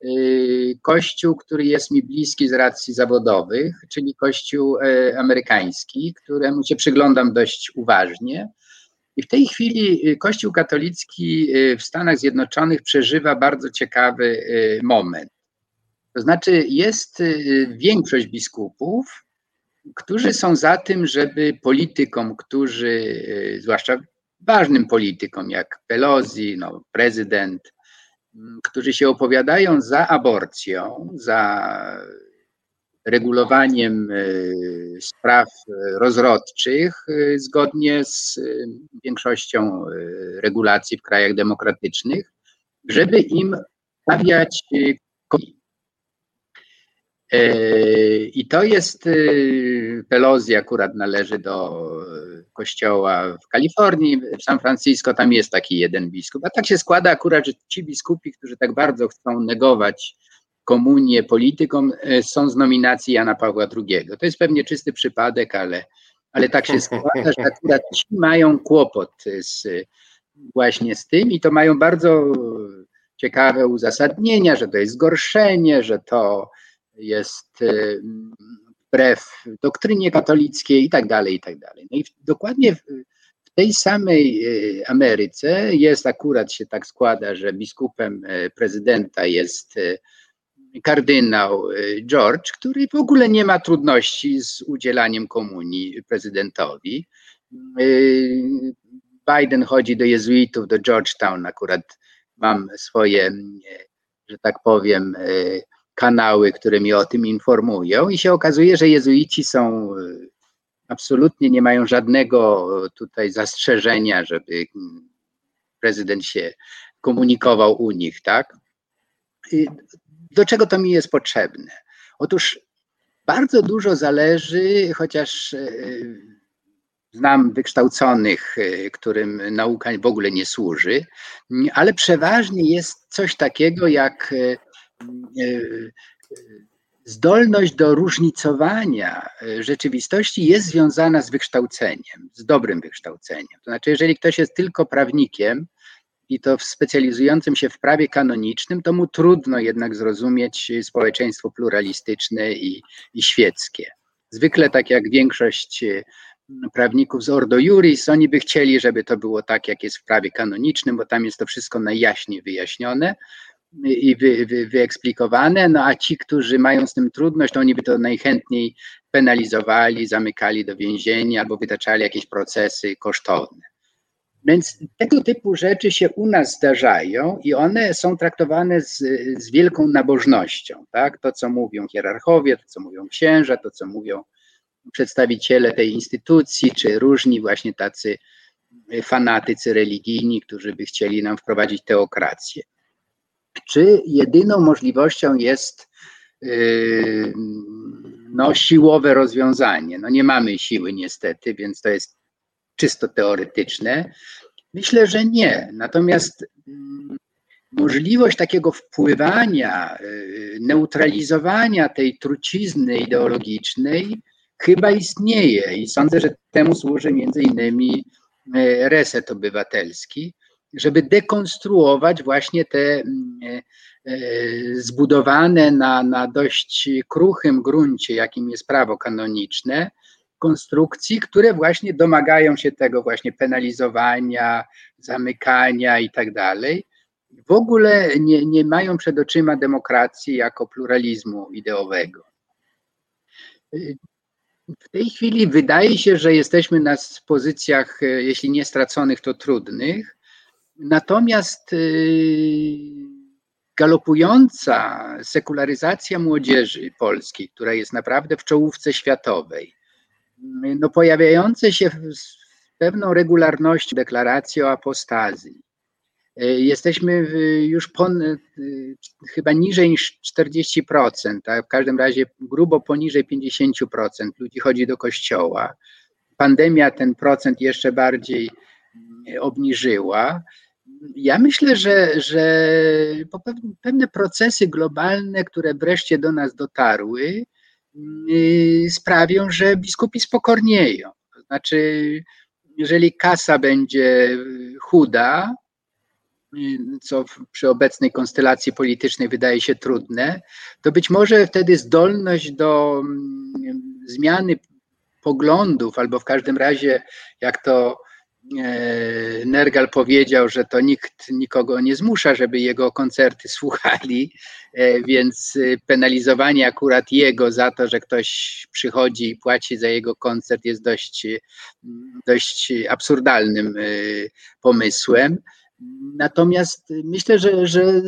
Speaker 3: y, kościół, który jest mi bliski z racji zawodowych, czyli kościół y, amerykański, któremu się przyglądam dość uważnie. I w tej chwili Kościół katolicki w Stanach Zjednoczonych przeżywa bardzo ciekawy moment. To znaczy, jest większość biskupów, którzy są za tym, żeby politykom, którzy, e, zwłaszcza ważnym politykom jak Pelosi, no, prezydent, którzy się opowiadają za aborcją, za regulowaniem e, spraw rozrodczych e, zgodnie z większością regulacji w krajach demokratycznych, żeby im stawiać I to jest, Pelosi akurat należy do kościoła w Kalifornii, w San Francisco, tam jest taki jeden biskup. A tak się składa akurat, że ci biskupi, którzy tak bardzo chcą negować komunię politykom, są z nominacji Jana Pawła II. To jest pewnie czysty przypadek, ale, ale tak się składa, że akurat ci mają kłopot z, właśnie z tym i to mają bardzo ciekawe uzasadnienia, że to jest zgorszenie, że to jest y, wbrew doktrynie katolickiej i tak dalej, i tak dalej. No i dokładnie w, w tej samej y, Ameryce jest akurat się tak składa, że biskupem y, prezydenta jest kardynał George, który w ogóle nie ma trudności z udzielaniem komunii prezydentowi. Biden chodzi do jezuitów, do Georgetown, akurat mam swoje, że tak powiem, kanały, które mnie o tym informują, i się okazuje, że jezuici są absolutnie nie mają żadnego tutaj zastrzeżenia, żeby prezydent się komunikował u nich, tak? Do czego to mi jest potrzebne? Otóż bardzo dużo zależy, chociaż znam wykształconych, którym nauka w ogóle nie służy, ale przeważnie jest coś takiego jak zdolność do różnicowania rzeczywistości jest związana z wykształceniem, z dobrym wykształceniem. To znaczy, jeżeli ktoś jest tylko prawnikiem i to specjalizującym się w prawie kanonicznym, to mu trudno jednak zrozumieć społeczeństwo pluralistyczne i, i świeckie. Zwykle, tak jak większość prawników z Ordo Juris, oni by chcieli, żeby to było tak, jak jest w prawie kanonicznym, bo tam jest to wszystko najjaśniej wyjaśnione i wy, wy, wyeksplikowane, no a ci, którzy mają z tym trudność, to oni by to najchętniej penalizowali, zamykali do więzienia albo wytaczali jakieś procesy kosztowne. Więc tego typu rzeczy się u nas zdarzają i one są traktowane z, z wielką nabożnością. Tak? To, co mówią hierarchowie, to, co mówią księża, to, co mówią przedstawiciele tej instytucji, czy różni właśnie tacy fanatycy religijni, którzy by chcieli nam wprowadzić teokrację. Czy jedyną możliwością jest yy, no, siłowe rozwiązanie? No nie mamy siły niestety, więc to jest czysto teoretyczne. Myślę, że nie. Natomiast mm, możliwość takiego wpływania, yy, neutralizowania tej trucizny ideologicznej chyba istnieje i sądzę, że temu służy między innymi e, reset obywatelski, żeby dekonstruować właśnie te mm, e, e, zbudowane na, na dość kruchym gruncie, jakim jest prawo kanoniczne, konstrukcji, które właśnie domagają się tego właśnie penalizowania, zamykania i tak dalej. W ogóle nie, nie mają przed oczyma demokracji jako pluralizmu ideowego. W tej chwili wydaje się, że jesteśmy na pozycjach, e, jeśli nie straconych, to trudnych. Natomiast e, galopująca sekularyzacja młodzieży polskiej, która jest naprawdę w czołówce światowej, no pojawiające się z pewną regularnością deklaracje o apostazji, E, jesteśmy już pon, e, chyba niżej niż 40%, a w każdym razie grubo poniżej 50% ludzi chodzi do kościoła. Pandemia ten procent jeszcze bardziej obniżyła. Ja myślę, że, że pewne procesy globalne, które wreszcie do nas dotarły, mm, sprawią, że biskupi spokornieją. To znaczy, jeżeli kasa będzie chuda, co przy obecnej konstelacji politycznej wydaje się trudne, to być może wtedy zdolność do mm, zmiany poglądów, albo w każdym razie, jak to Nergal powiedział, że to nikt nikogo nie zmusza, żeby jego koncerty słuchali, e, więc penalizowanie akurat jego za to, że ktoś przychodzi i płaci za jego koncert jest dość, dość absurdalnym e, pomysłem. Natomiast myślę, że, że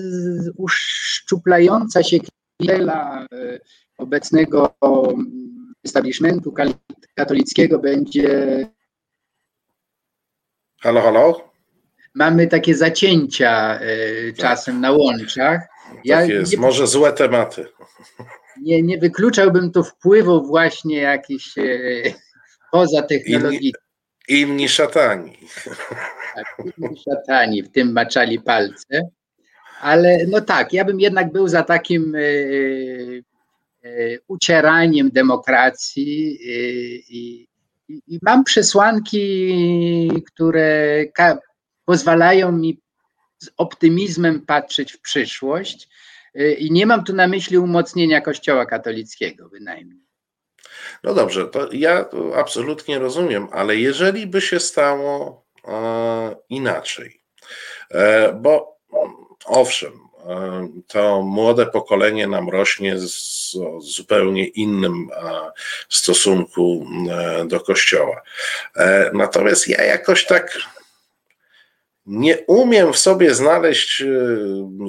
Speaker 3: uszczuplająca się klientela e, obecnego establishmentu katolickiego będzie.
Speaker 2: Halo, halo?
Speaker 3: Mamy takie zacięcia e, czasem na łączach.
Speaker 2: Ja tak jest, nie... może złe tematy.
Speaker 3: nie, nie wykluczałbym tu wpływu właśnie jakichś e, poza technologii.
Speaker 2: Inni, inni szatani.
Speaker 3: Tak, inni szatani, w tym maczali palce. Ale no tak, ja bym jednak był za takim e, e, ucieraniem demokracji e, i, mam przesłanki, które pozwalają mi z optymizmem patrzeć w przyszłość i nie mam tu na myśli umocnienia Kościoła katolickiego bynajmniej.
Speaker 2: No dobrze, to ja absolutnie rozumiem, ale jeżeli by się stało e, inaczej, e, bo owszem, e, to młode pokolenie nam rośnie z zupełnie innym e, stosunku e, do Kościoła. Natomiast ja jakoś tak nie umiem w sobie znaleźć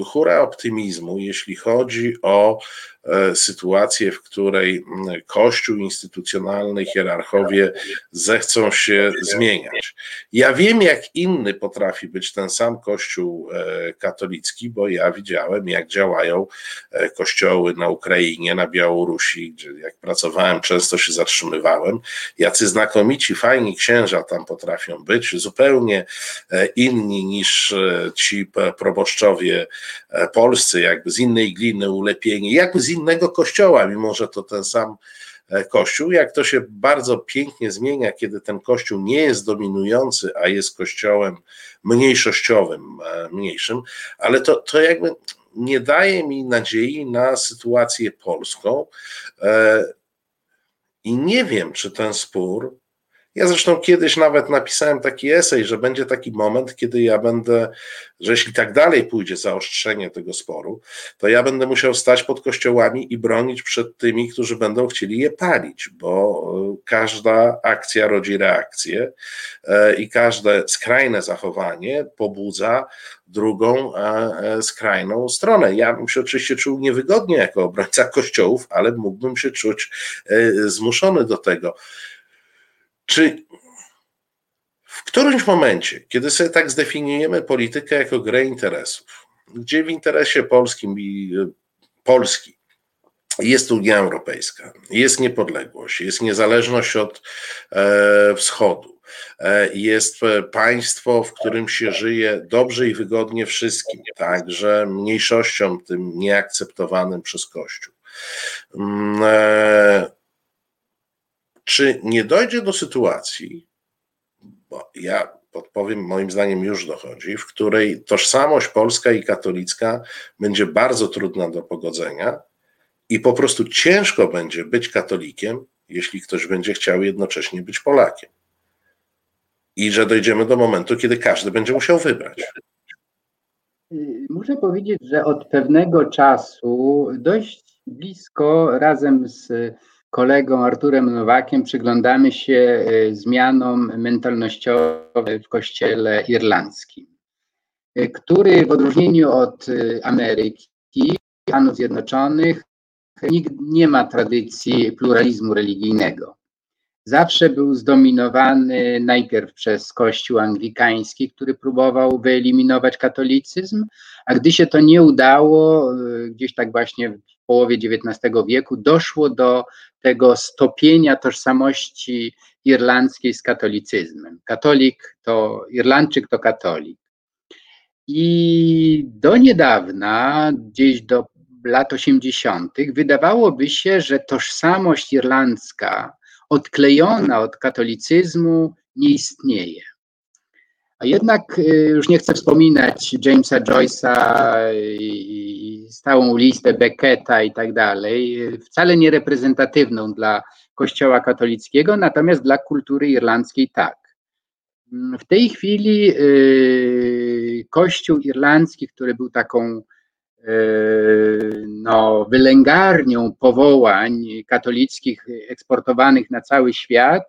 Speaker 2: hura optymizmu, jeśli chodzi o E, sytuację, w której Kościół instytucjonalny, hierarchowie zechcą się zmieniać. Ja wiem, jak inny potrafi być ten sam Kościół e, katolicki, bo ja widziałem, jak działają e, kościoły na Ukrainie, na Białorusi, gdzie jak pracowałem, często się zatrzymywałem. Jacy znakomici, fajni księża tam potrafią być, zupełnie inni niż ci proboszczowie polscy, jakby z innej gliny ulepieni, jakby z innego kościoła, mimo że to ten sam e, kościół. Jak to się bardzo pięknie zmienia, kiedy ten kościół nie jest dominujący, a jest kościołem mniejszościowym, e, mniejszym, ale to, to jakby nie daje mi nadziei na sytuację polską. E, I nie wiem, czy ten spór ja zresztą kiedyś nawet napisałem taki esej, że będzie taki moment, kiedy ja będę, że jeśli tak dalej pójdzie zaostrzenie tego sporu, to ja będę musiał stać pod kościołami i bronić przed tymi, którzy będą chcieli je palić, bo e, każda akcja rodzi reakcję e, i każde skrajne zachowanie pobudza drugą e, skrajną stronę. Ja bym się oczywiście czuł niewygodnie jako obrońca kościołów, ale mógłbym się czuć zmuszony do tego. Czy w którymś momencie, kiedy sobie tak zdefiniujemy politykę jako grę interesów, gdzie w interesie polskim i y, Polski jest Unia Europejska, jest niepodległość, jest niezależność od e, wschodu, e, jest państwo, w którym się żyje dobrze i wygodnie wszystkim, także mniejszościom tym nieakceptowanym przez Kościół. Czy nie dojdzie do sytuacji, bo ja podpowiem, moim zdaniem już dochodzi, w której tożsamość polska i katolicka będzie bardzo trudna do pogodzenia i po prostu ciężko będzie być katolikiem, jeśli ktoś będzie chciał jednocześnie być Polakiem. I że dojdziemy do momentu, kiedy każdy będzie musiał wybrać.
Speaker 3: Muszę powiedzieć, że od pewnego czasu dość blisko razem z kolegą Arturem Nowakiem przyglądamy się e, zmianom mentalnościowym w kościele irlandzkim, e, który w odróżnieniu od e, Ameryki, Stanów Zjednoczonych, nie ma tradycji pluralizmu religijnego. Zawsze był zdominowany najpierw przez Kościół anglikański, który próbował wyeliminować katolicyzm, a gdy się to nie udało, gdzieś tak właśnie połowie XIX wieku, doszło do tego stopienia tożsamości irlandzkiej z katolicyzmem. Katolik to Irlandczyk to katolik. I do niedawna, gdzieś do lat 80., wydawałoby się, że tożsamość irlandzka, odklejona od katolicyzmu, nie istnieje. A jednak y, już nie chcę wspominać Jamesa Joyce'a i stałą listę Becketa i tak dalej, wcale nie reprezentatywną dla Kościoła katolickiego, natomiast dla kultury irlandzkiej tak. W tej chwili y, Kościół irlandzki, który był taką y, no, wylęgarnią powołań katolickich eksportowanych na cały świat,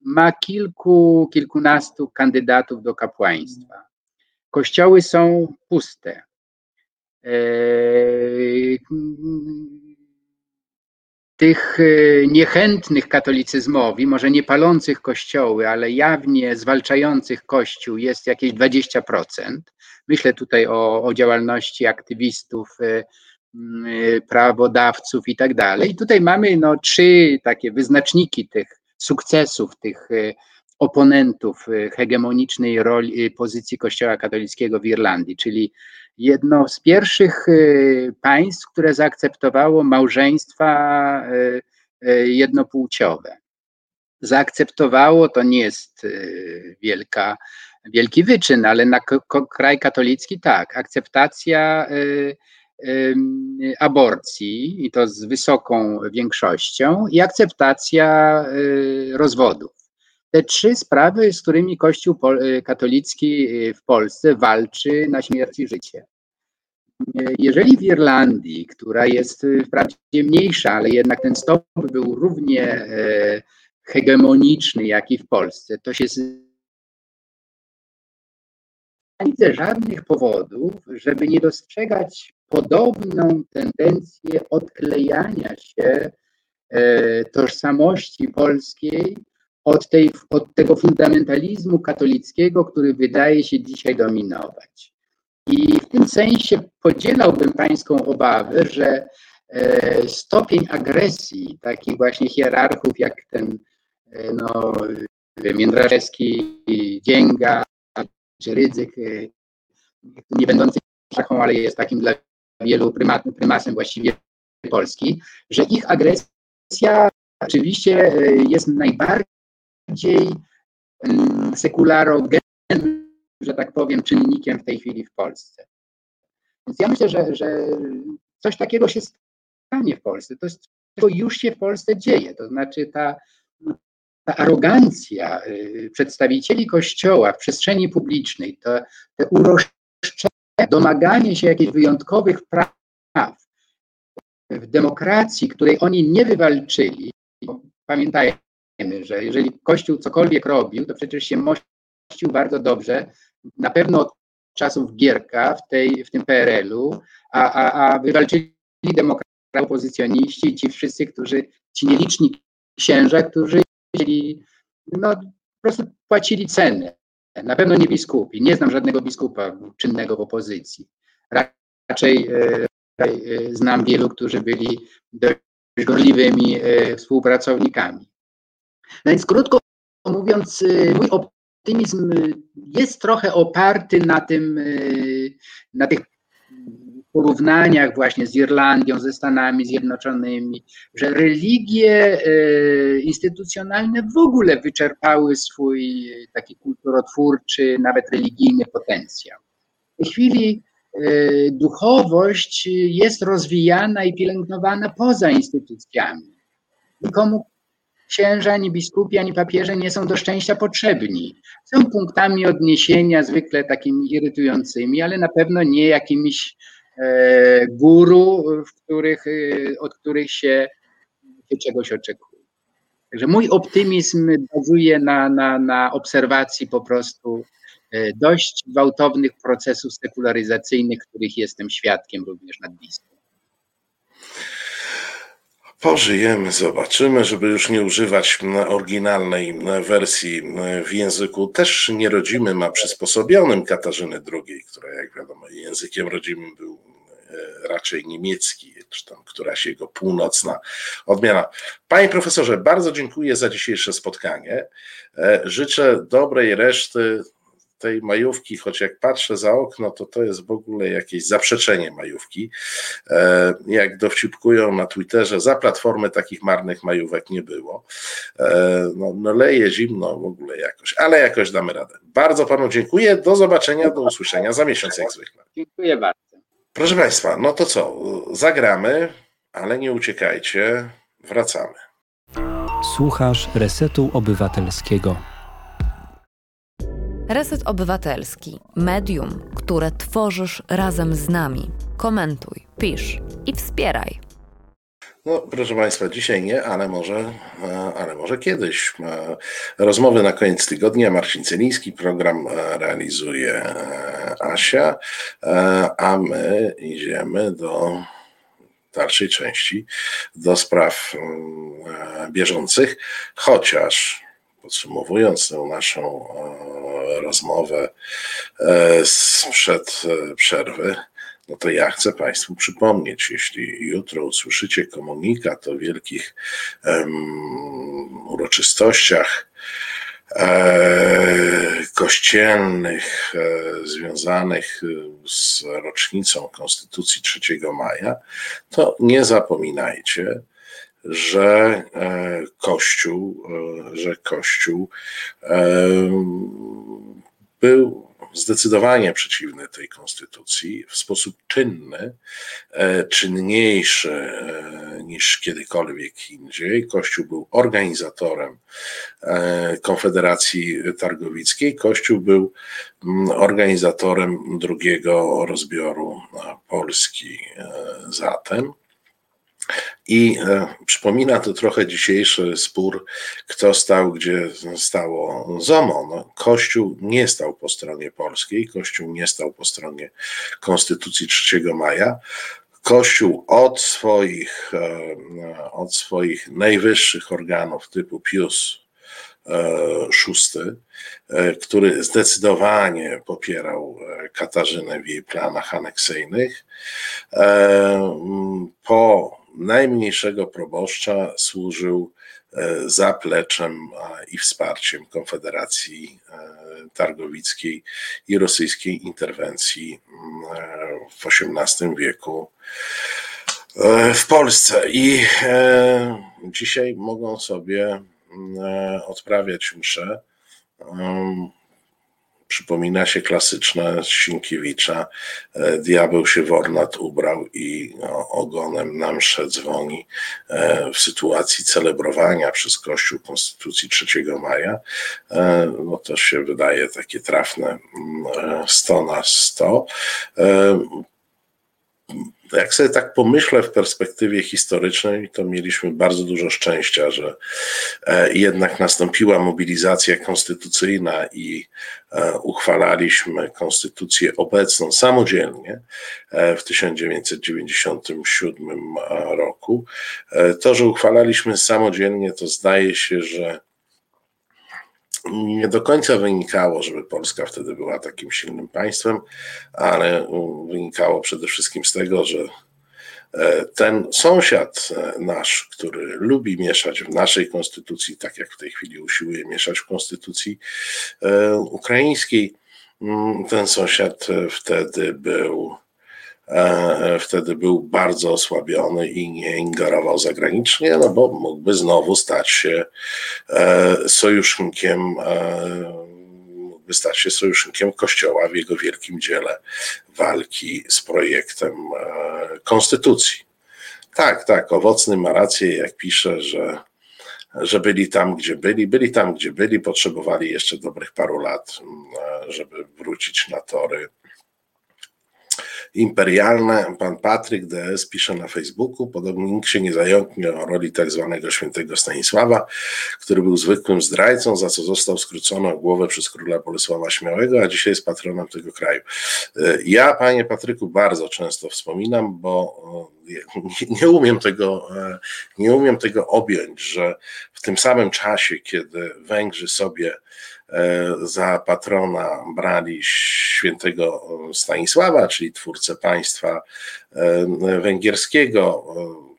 Speaker 3: ma kilku, kilkunastu kandydatów do kapłaństwa. Kościoły są puste. E, tych e, niechętnych katolicyzmowi, może nie palących kościoły, ale jawnie zwalczających kościół jest jakieś 20%. Myślę tutaj o, o działalności aktywistów e, prawodawców i tak dalej. I tutaj mamy no, trzy takie wyznaczniki tych sukcesów, tych oponentów hegemonicznej roli, pozycji Kościoła katolickiego w Irlandii, czyli jedno z pierwszych państw, które zaakceptowało małżeństwa jednopłciowe. Zaakceptowało, to nie jest y, wielka, wielki wyczyn, ale na kraj katolicki tak, akceptacja y, aborcji i to z wysoką większością i akceptacja y, rozwodów. Te trzy sprawy, z którymi Kościół katolicki w Polsce walczy na śmierć i życie. Jeżeli w Irlandii, która jest wprawdzie mniejsza, ale jednak ten stop był równie hegemoniczny, jak i w Polsce, to się nie widzę żadnych powodów, żeby nie dostrzegać podobną tendencję odklejania się e, tożsamości polskiej od, tej, od tego fundamentalizmu katolickiego, który wydaje się dzisiaj dominować. I w tym sensie podzielałbym Pańską obawę, że e, stopień agresji takich właśnie hierarchów, jak ten E, no, Międrzejewski, Dzięga, czy Rydzyk, nie będący taką, ale jest takim dla wielu prymat, prymasem właściwie Polski, że ich agresja oczywiście e, jest najbardziej mm, sekularogennym, że tak powiem, czynnikiem w tej chwili w Polsce. Więc ja myślę, że, że coś takiego się stanie w Polsce. To jest, to już się w Polsce dzieje. To znaczy ta ta arogancja y, przedstawicieli Kościoła w przestrzeni publicznej, to, te uroszczenie, domaganie się jakichś wyjątkowych praw w demokracji, której oni nie wywalczyli, pamiętajmy, że jeżeli Kościół cokolwiek robił, to przecież się mościł bardzo dobrze, na pewno od czasów Gierka w, tej, w tym PRL-u, a, a, a wywalczyli demokrację opozycjoniści, ci wszyscy, którzy, ci nieliczni księża, którzy no po prostu płacili cenę. Na pewno nie biskupi. Nie znam żadnego biskupa czynnego w opozycji. Raczej e, e, znam wielu, którzy byli dość gorliwymi e, współpracownikami. No więc krótko mówiąc, mój optymizm jest trochę oparty na tym, na tych porównaniach właśnie z Irlandią, ze Stanami Zjednoczonymi, że religie e, instytucjonalne w ogóle wyczerpały swój taki kulturotwórczy, nawet religijny potencjał. W tej chwili e, duchowość jest rozwijana i pielęgnowana poza instytucjami. Nikomu księża, ani biskupi, ani papieże nie są do szczęścia potrzebni. Są punktami odniesienia zwykle takimi irytującymi, ale na pewno nie jakimiś guru, w których, e, od których się, się czegoś oczekuje. Także mój optymizm bazuje na, na, na obserwacji po prostu e, dość gwałtownych procesów sekularyzacyjnych, których jestem świadkiem również nad bliskim.
Speaker 2: Pożyjemy, zobaczymy, żeby już nie używać oryginalnej wersji w języku też nierodzimym, a przysposobionym Katarzyny II, która jak wiadomo językiem rodzimym był e, raczej niemiecki, czy tam któraś jego północna odmiana. Panie profesorze, bardzo dziękuję za dzisiejsze spotkanie. E, życzę dobrej reszty tej majówki, choć jak patrzę za okno, to to jest w ogóle jakieś zaprzeczenie majówki. E, jak dowcipkują na Twitterze, za platformy takich marnych majówek nie było. E, no, no leje zimno w ogóle jakoś, ale jakoś damy radę. Bardzo panu dziękuję. Do zobaczenia, do usłyszenia za miesiąc jak zwykle.
Speaker 3: Dziękuję bardzo.
Speaker 2: Proszę Państwa, no to co? Zagramy, ale nie uciekajcie. Wracamy.
Speaker 6: Słuchasz Resetu Obywatelskiego.
Speaker 5: Reset Obywatelski, medium, które tworzysz razem z nami. Komentuj, pisz i wspieraj.
Speaker 2: No, proszę Państwa, dzisiaj nie, ale może, e, ale może kiedyś. E, rozmowy na koniec tygodnia. Marcin Celiński, program e, realizuje Asia, a my idziemy do dalszej części, do spraw mm, bieżących, chociaż podsumowując tę naszą rozmowę sprzed przerwy, no to ja chcę Państwu przypomnieć, jeśli jutro usłyszycie komunikat o wielkich um, uroczystościach e, kościelnych e, związanych z rocznicą Konstytucji 3 maja, to nie zapominajcie, że e, Kościół, e, że Kościół e, był zdecydowanie przeciwny tej konstytucji, w sposób czynny, czynniejszy niż kiedykolwiek indziej. Kościół był organizatorem Konfederacji Targowickiej, Kościół był mm, organizatorem drugiego rozbioru Polski zatem. I e, przypomina to trochę dzisiejszy spór, kto stał, gdzie stało ZOMO. No, Kościół nie stał po stronie polskiej, Kościół nie stał po stronie Konstytucji 3 maja. Kościół od swoich, e, od swoich najwyższych organów typu Pius VI, e, który zdecydowanie popierał Katarzynę w jej planach aneksyjnych, po najmniejszego proboszcza służył e, zapleczem i wsparciem Konfederacji e, Targowickiej i rosyjskiej interwencji mm, e, w XVIII wieku w Polsce. I dzisiaj mogą sobie mm, odprawiać msze Przypomina się klasyczne Sienkiewicza. E, diabeł się w ornat ubrał i no, ogonem na mszę dzwoni e, w sytuacji celebrowania przez Kościół Konstytucji 3 maja. E, no to się wydaje takie trafne 100 mm, na 100 jak sobie tak pomyślę w perspektywie historycznej, to mieliśmy bardzo dużo szczęścia, że e, jednak nastąpiła mobilizacja konstytucyjna i e, uchwalaliśmy konstytucję obecną samodzielnie e, w 1997 roku. To, że uchwalaliśmy samodzielnie, to zdaje się, że nie do końca wynikało, żeby Polska wtedy była takim silnym państwem, ale wynikało przede wszystkim z tego, że e, ten sąsiad e, nasz, który lubi mieszać w naszej konstytucji, tak jak w tej chwili usiłuje mieszać w konstytucji e, ukraińskiej, ten sąsiad wtedy był E, wtedy był bardzo osłabiony i nie ingerował zagranicznie, no bo mógłby znowu stać się e, sojusznikiem e, mógłby stać się sojusznikiem Kościoła w jego wielkim dziele walki z projektem konstytucji. Tak, tak, owocny ma rację, jak pisze, że, że byli tam, gdzie byli, byli tam, gdzie byli, potrzebowali jeszcze dobrych paru lat, żeby wrócić na tory imperialne. Pan Patryk DS pisze na Facebooku, podobnie nikt się nie zająknie o roli tak zwanego świętego Stanisława, który był zwykłym zdrajcą, za co został skrócony o głowę przez króla Bolesława Śmiałego, a dzisiaj jest patronem tego kraju. E, ja, panie Patryku, bardzo często wspominam, bo nie umiem tego, e, nie umiem tego objąć, że w tym samym czasie, kiedy Węgrzy sobie za patrona brali świętego Stanisława, czyli twórcę państwa e, węgierskiego,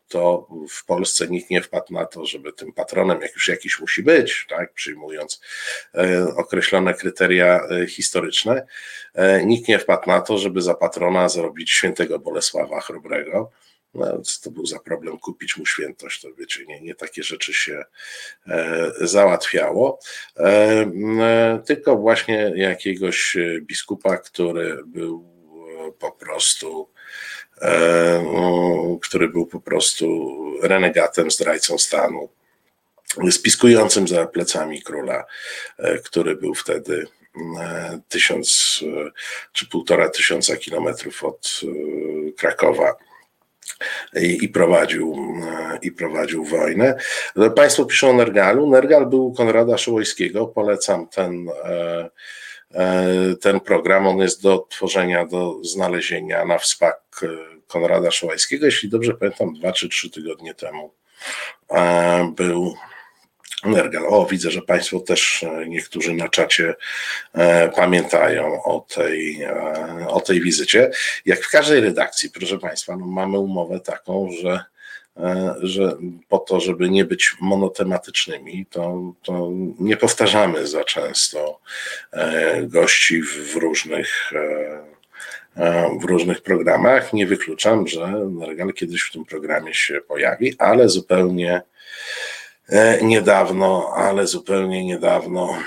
Speaker 2: to w Polsce nikt nie wpadł na to, żeby tym patronem, jak już jakiś musi być, tak, przyjmując e, określone kryteria historyczne, nikt nie wpadł na to, żeby za patrona zrobić świętego Bolesława Chrobrego no, co to był za problem kupić mu świętość, to wiecie, nie, nie takie rzeczy się e, załatwiało, e, e, tylko właśnie jakiegoś biskupa, który był e, po prostu e, który był po prostu renegatem, zdrajcą stanu, spiskującym za plecami króla, e, który był wtedy tysiąc czy półtora tysiąca kilometrów od Krakowa i, i, prowadził, e, i prowadził wojnę. Państwo piszą o Nergalu. Nergal był Konrada Szołojskiego. Polecam ten, e, e, ten program. On jest do tworzenia, do znalezienia na wspak Konrada Szołajskiego. Jeśli dobrze pamiętam, dwa czy trzy tygodnie temu był Nergal. O, widzę, że Państwo też e, niektórzy na czacie e, pamiętają o tej, e, o tej wizycie. Jak w każdej redakcji, proszę Państwa, no mamy umowę taką, że, e, że po to, żeby nie być monotematycznymi, to, to nie powtarzamy za często e, gości w, różnych. W różnych programach. Nie wykluczam, że Nergal kiedyś w tym programie się pojawi, ale zupełnie niedawno, ale zupełnie niedawno,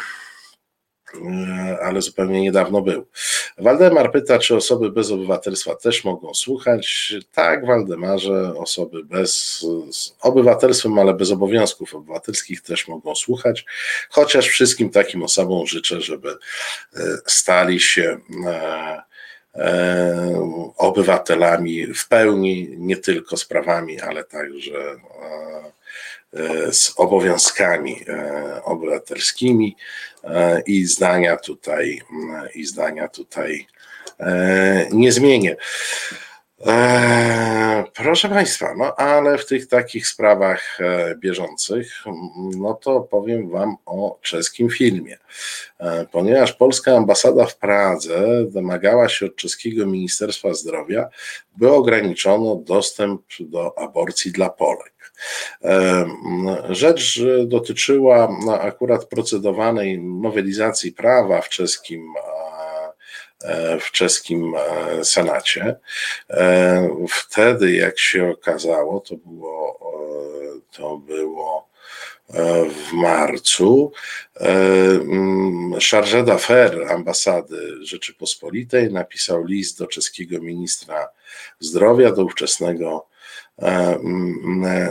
Speaker 2: e, ale zupełnie niedawno był. Waldemar pyta, czy osoby bez obywatelstwa też mogą słuchać. Tak, Waldemarze, osoby bez z obywatelstwem, ale bez obowiązków obywatelskich też mogą słuchać, chociaż wszystkim takim osobom życzę, żeby e, stali się obywatelami w pełni, nie tylko z prawami, ale także E, z obowiązkami e, obywatelskimi e, i zdania tutaj, i zdania tutaj nie zmienię. Proszę Państwa, no ale w tych takich sprawach bieżących, no to powiem Wam o czeskim filmie. Ponieważ polska ambasada w Pradze domagała się od czeskiego Ministerstwa Zdrowia, by ograniczono dostęp do aborcji dla Polek. Rzecz dotyczyła no, akurat procedowanej nowelizacji prawa w czeskim e, w czeskim e, Senacie. E, wtedy, jak się okazało, to było, to było w marcu. Chargé d'affaires ambasady Rzeczypospolitej napisał list do czeskiego ministra zdrowia, do ówczesnego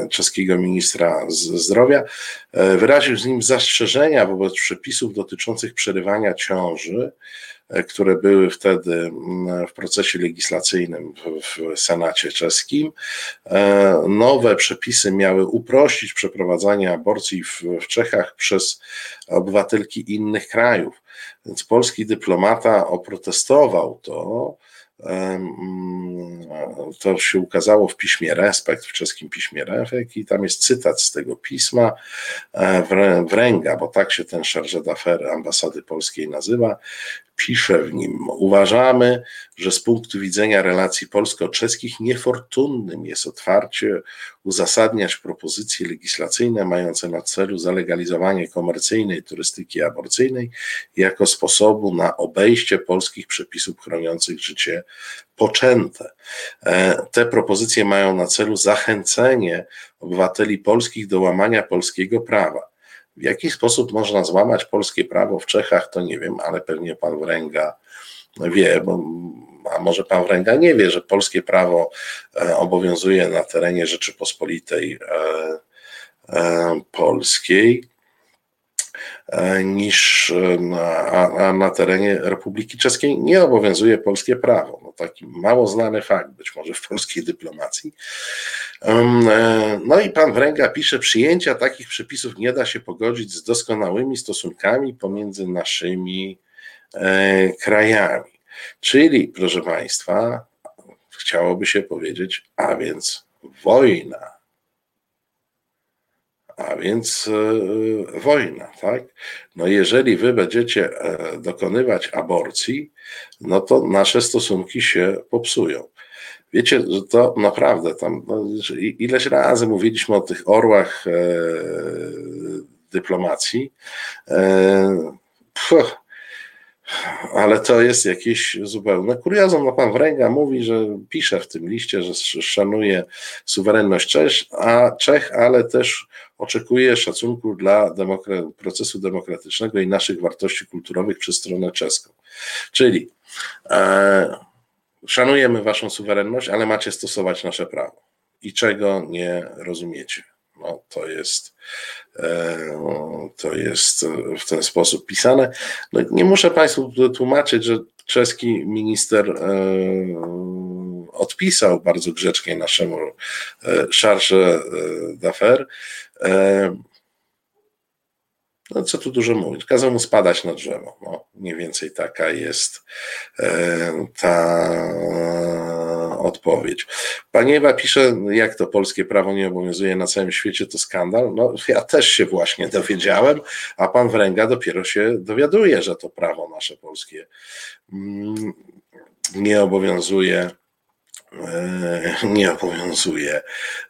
Speaker 2: czeskiego ministra zdrowia, e, wyraził z nim zastrzeżenia wobec przepisów dotyczących przerywania ciąży, e, które były wtedy w procesie legislacyjnym w, Senacie czeskim. Nowe przepisy miały uprościć przeprowadzanie aborcji w, w Czechach przez obywatelki innych krajów. Więc polski dyplomata oprotestował to to się ukazało w piśmie Respekt, w czeskim piśmie Respekt i tam jest cytat z tego pisma e, Wręga, bo tak się ten chargé d'affaires ambasady polskiej nazywa, pisze w nim: Uważamy, że z punktu widzenia relacji polsko-czeskich niefortunnym jest otwarcie uzasadniać propozycje legislacyjne mające na celu zalegalizowanie komercyjnej turystyki aborcyjnej jako sposobu na obejście polskich przepisów chroniących życie poczęte. E, te propozycje mają na celu zachęcenie obywateli polskich do łamania polskiego prawa. W jaki sposób można złamać polskie prawo w Czechach, to nie wiem, ale pewnie pan Wręga wie, bo, a może pan Wręga nie wie, że polskie prawo e, obowiązuje na terenie Rzeczypospolitej e, e, Polskiej niż na, na terenie Republiki Czeskiej nie obowiązuje polskie prawo. No taki mało znany fakt, być może w polskiej dyplomacji. E, no i pan Wręga pisze, przyjęcia takich przepisów nie da się pogodzić z doskonałymi stosunkami pomiędzy naszymi e, krajami. Czyli, proszę Państwa, chciałoby się powiedzieć, a więc wojna. A więc e, wojna, tak? No jeżeli wy będziecie dokonywać aborcji, no to nasze stosunki się popsują. Wiecie, że to naprawdę tam no, ileś razy mówiliśmy o tych orłach e, dyplomacji. E, pff, ale to jest jakieś zupełne kuriozum. No pan Wręga mówi, że pisze w tym liście, że szanuje suwerenność Czech, a Czech, ale też oczekuje szacunku dla demokra procesu demokratycznego i naszych wartości kulturowych przez stronę czeską. Czyli e, szanujemy waszą suwerenność, ale macie stosować nasze prawo. I czego nie rozumiecie? No, to jest, e, to jest w ten sposób pisane. No, nie muszę Państwu tłumaczyć, że czeski minister e, odpisał bardzo grzecznie naszemu e, charge d'affaires no co tu dużo mówić, kazał mu spadać na drzewo. No, mniej więcej taka jest ta odpowiedź. Pani Ewa pisze, jak to polskie prawo nie obowiązuje na całym świecie, to skandal. No, ja też się właśnie dowiedziałem, a pan Wręga dopiero się dowiaduje, że to prawo nasze polskie mm, nie obowiązuje E, nie obowiązuje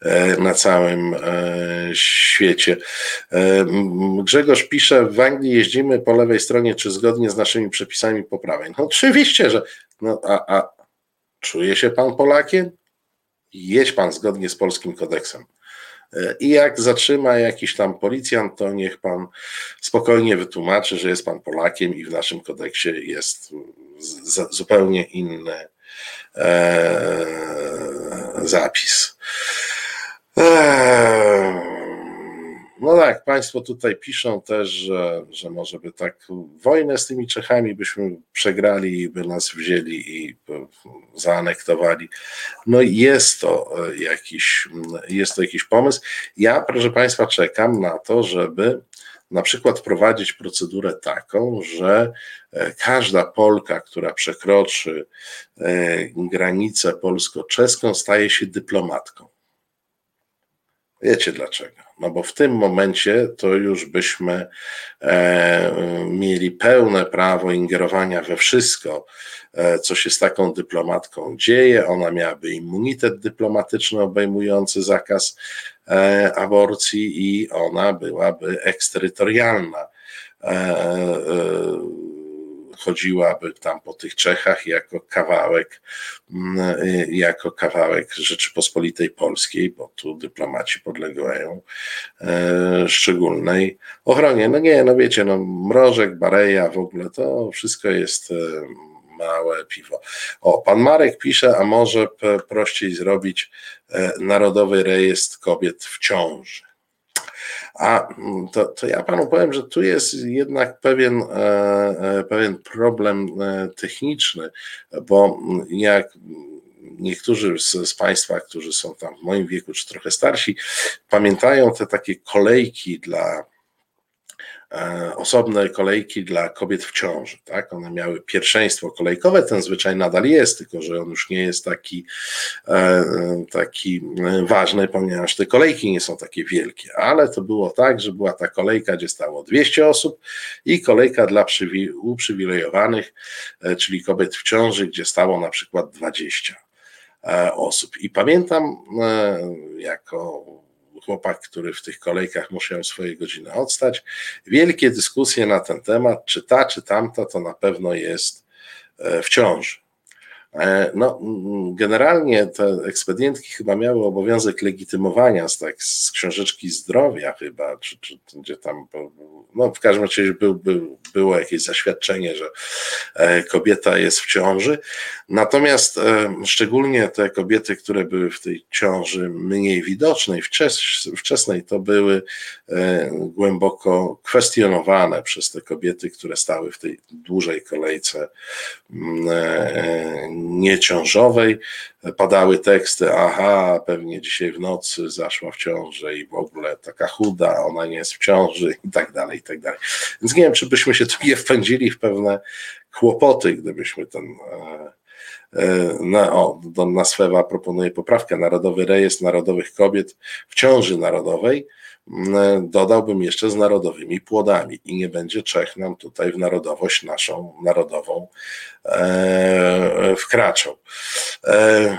Speaker 2: e, na całym e, świecie. Grzegorz pisze, w Anglii jeździmy po lewej stronie, czy zgodnie z naszymi przepisami po prawej. No oczywiście, że no, a, a czuje się pan Polakiem? Jedź pan zgodnie z polskim kodeksem. I jak zatrzyma jakiś tam policjant, to niech pan spokojnie wytłumaczy, że jest pan Polakiem i w naszym kodeksie jest zupełnie inne E, zapis. E, no tak, Państwo tutaj piszą też, że, że może by tak wojnę z tymi Czechami byśmy przegrali i by nas wzięli i zaanektowali. No jest to jakiś, jest to jakiś pomysł. Ja, proszę Państwa, czekam na to, żeby na przykład wprowadzić procedurę taką, że e, każda Polka, która przekroczy e, granicę polsko-czeską, staje się dyplomatką. Wiecie dlaczego? No bo w tym momencie to już byśmy e, mieli pełne prawo ingerowania we wszystko, e, co się z taką dyplomatką dzieje. Ona miałaby immunitet dyplomatyczny obejmujący zakaz e, aborcji i ona byłaby eksterytorialna. E, e, chodziłaby tam po tych Czechach jako kawałek, mm, jako kawałek Rzeczypospolitej Polskiej, bo tu dyplomaci podlegają e, szczególnej ochronie. No nie, no wiecie, no Mrożek, Bareja, w ogóle to wszystko jest e, małe piwo. O, pan Marek pisze, a może prościej zrobić e, Narodowy Rejestr Kobiet w ciąży. A mm, to, to ja panu powiem, że tu jest jednak pewien, e, e, pewien problem e, techniczny, bo jak niektórzy z, z, Państwa, którzy są tam w moim wieku, czy trochę starsi, pamiętają te takie kolejki dla osobne kolejki dla kobiet w ciąży. Tak? One miały pierwszeństwo kolejkowe, ten zwyczaj nadal jest, tylko że on już nie jest taki, e, taki ważny, ponieważ te kolejki nie są takie wielkie, ale to było tak, że była ta kolejka, gdzie stało 200 osób i kolejka dla uprzywilejowanych, e, czyli kobiet w ciąży, gdzie stało na przykład 20 osób. I pamiętam jako chłopak, który w tych kolejkach musiał swoje godziny odstać. Wielkie dyskusje na ten temat, czy ta, czy tamta, to na pewno jest e, w ciąży. E, no, generalnie te ekspedientki chyba miały obowiązek legitymowania z, tak, z książeczki zdrowia chyba, czy, czy gdzie tam, no w każdym razie był, był, było jakieś zaświadczenie, że e, kobieta jest w ciąży. Natomiast e, szczególnie te kobiety, które były w tej ciąży mniej widocznej, wczesnej, to były głęboko kwestionowane przez te kobiety, które stały w tej dużej kolejce nieciążowej. Padały teksty, aha, pewnie dzisiaj w nocy zaszła w ciąży i w ogóle taka chuda, ona nie jest w ciąży i tak dalej, i tak dalej. Więc nie wiem, czy byśmy się tu nie wpędzili w pewne kłopoty, gdybyśmy ten e, e, na, o, Donna Swewa proponuje poprawkę, Narodowy Rejestr Narodowych Kobiet w ciąży narodowej, dodałbym jeszcze z narodowymi płodami i nie będzie Czech nam tutaj w narodowość naszą narodową e, wkraczał. E,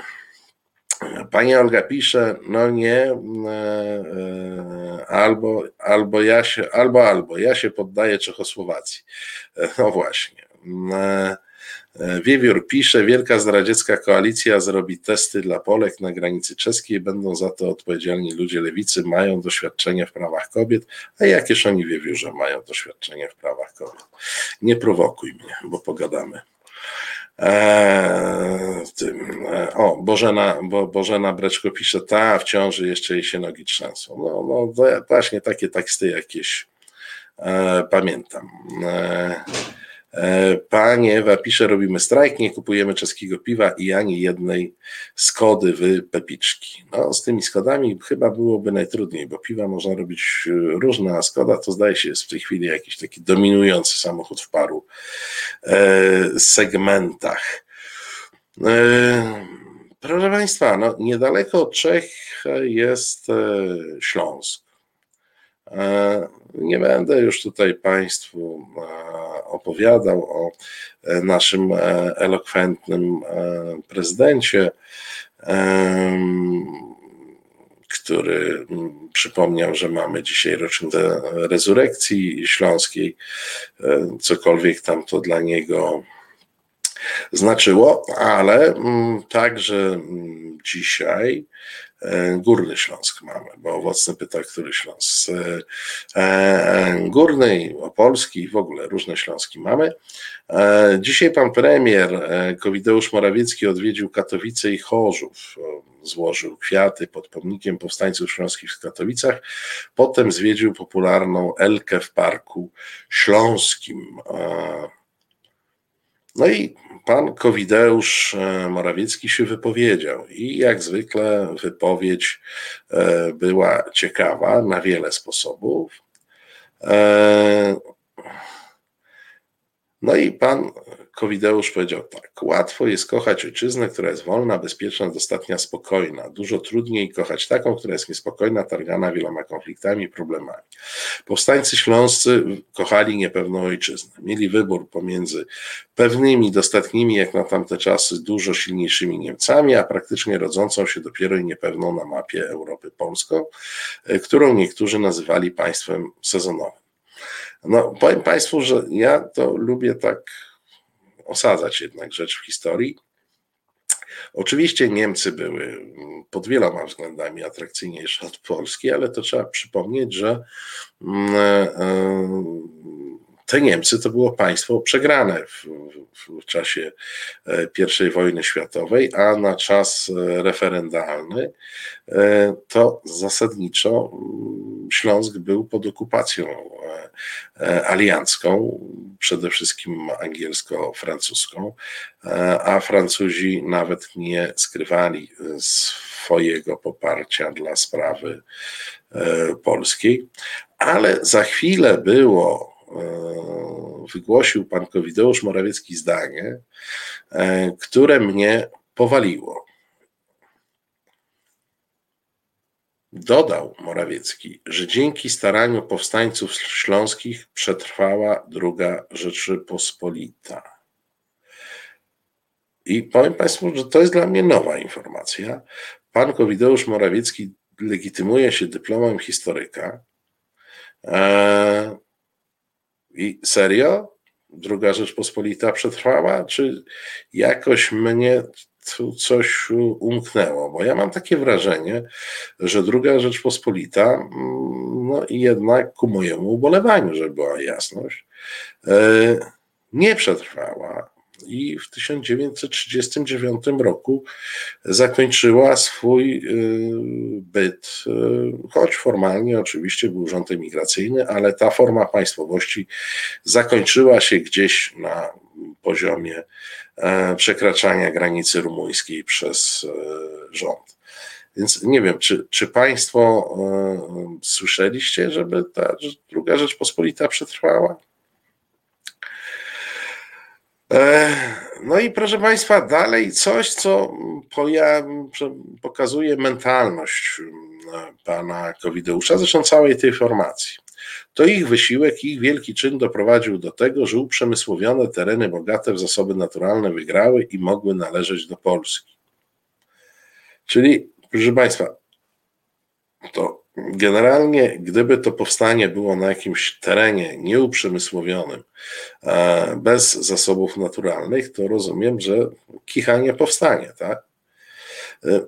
Speaker 2: Pani Olga pisze, no nie, e, e, albo, albo ja się, albo, albo ja się poddaję Czechosłowacji. E, no właśnie. E, Wiewiór pisze, Wielka Zdradziecka Koalicja zrobi testy dla Polek na granicy czeskiej, będą za to odpowiedzialni ludzie lewicy, mają doświadczenie w prawach kobiet, a jakież oni Wiewiórze mają doświadczenie w prawach kobiet. Nie prowokuj mnie, bo pogadamy. Eee, tym, e, o, Bożena, Bo, Bożena Breczko pisze, ta w ciąży jeszcze jej się nogi trzęsą. No, no właśnie takie teksty jakieś e, pamiętam. E, E, Panie Ewa pisze, robimy strajk, nie kupujemy czeskiego piwa i ani jednej Skody w Pepiczki. No, z tymi Skodami chyba byłoby najtrudniej, bo piwa można robić e, różne, a Skoda to zdaje się jest w tej chwili jakiś taki dominujący samochód w paru e, segmentach. Proszę Państwa, no, niedaleko Czech jest Śląsk. Nie będę już tutaj Państwu opowiadał o naszym elokwentnym prezydencie który przypomniał, że mamy dzisiaj rocznicę rezurekcji śląskiej, e, cokolwiek tam to dla niego znaczyło, ale także dzisiaj E, Górny Śląsk mamy, bo owocny pyta, który Śląsk. E, Górny i Opolski, w ogóle różne Śląski mamy. E, dzisiaj pan premier Kowideusz Morawiecki odwiedził Katowice i Chorzów. Złożył kwiaty pod pomnikiem powstańców śląskich w Katowicach. Potem zwiedził popularną Elkę w Parku Śląskim. No i pan Kowideusz e, Morawiecki się wypowiedział i jak zwykle wypowiedź e, była ciekawa na wiele sposobów. E, no i pan Kowideusz powiedział tak: Łatwo jest kochać ojczyznę, która jest wolna, bezpieczna, dostatnia, spokojna. Dużo trudniej kochać taką, która jest niespokojna, targana wieloma konfliktami i problemami. Powstańcy śląscy kochali niepewną ojczyznę. Mieli wybór pomiędzy pewnymi, dostatnimi, jak na tamte czasy, dużo silniejszymi Niemcami, a praktycznie rodzącą się dopiero i niepewną na mapie Europy Polską, którą niektórzy nazywali państwem sezonowym. No, powiem Państwu, że ja to lubię tak osadzać jednak rzecz w historii. Oczywiście Niemcy były pod wieloma względami atrakcyjniejsze od Polski, ale to trzeba przypomnieć, że mm, e, te Niemcy to było państwo przegrane w, w, czasie e, I wojny światowej, a na czas e, referendalny to zasadniczo mm, Śląsk był pod okupacją aliancką, przede wszystkim angielsko-francuską, a Francuzi nawet nie skrywali swojego poparcia dla sprawy polskiej. Ale za chwilę było E, wygłosił pan Kowideusz Morawiecki zdanie, e, które mnie powaliło. Dodał Morawiecki, że dzięki staraniu powstańców śląskich przetrwała druga Rzeczypospolita. I powiem Państwu, że to jest dla mnie nowa informacja. Pan Kowideusz Morawiecki legitymuje się dyplomem historyka. I serio? Druga Rzeczpospolita przetrwała? Czy jakoś mnie tu coś umknęło? Bo ja mam takie wrażenie, że Druga Rzeczpospolita, mm, no i jednak ku mojemu ubolewaniu, żeby była jasność, e, nie przetrwała i w 1939 roku zakończyła swój y, byt, y, choć formalnie oczywiście był rząd emigracyjny, ale ta forma państwowości zakończyła się gdzieś na poziomie e, przekraczania granicy rumuńskiej przez e, rząd. Więc nie wiem, czy, czy Państwo e, słyszeliście, żeby ta druga Rzeczpospolita przetrwała? No i proszę Państwa, dalej coś, co pokazuje mentalność mm, pana Kowideusza, zresztą całej tej formacji. To ich wysiłek, ich wielki czyn doprowadził do tego, że uprzemysłowione tereny bogate w zasoby naturalne wygrały i mogły należeć do Polski. Czyli, proszę Państwa, to Generalnie, gdyby to powstanie było na jakimś terenie nieuprzemysłowionym, e, bez zasobów naturalnych, to rozumiem, że kicha nie powstanie, tak? E,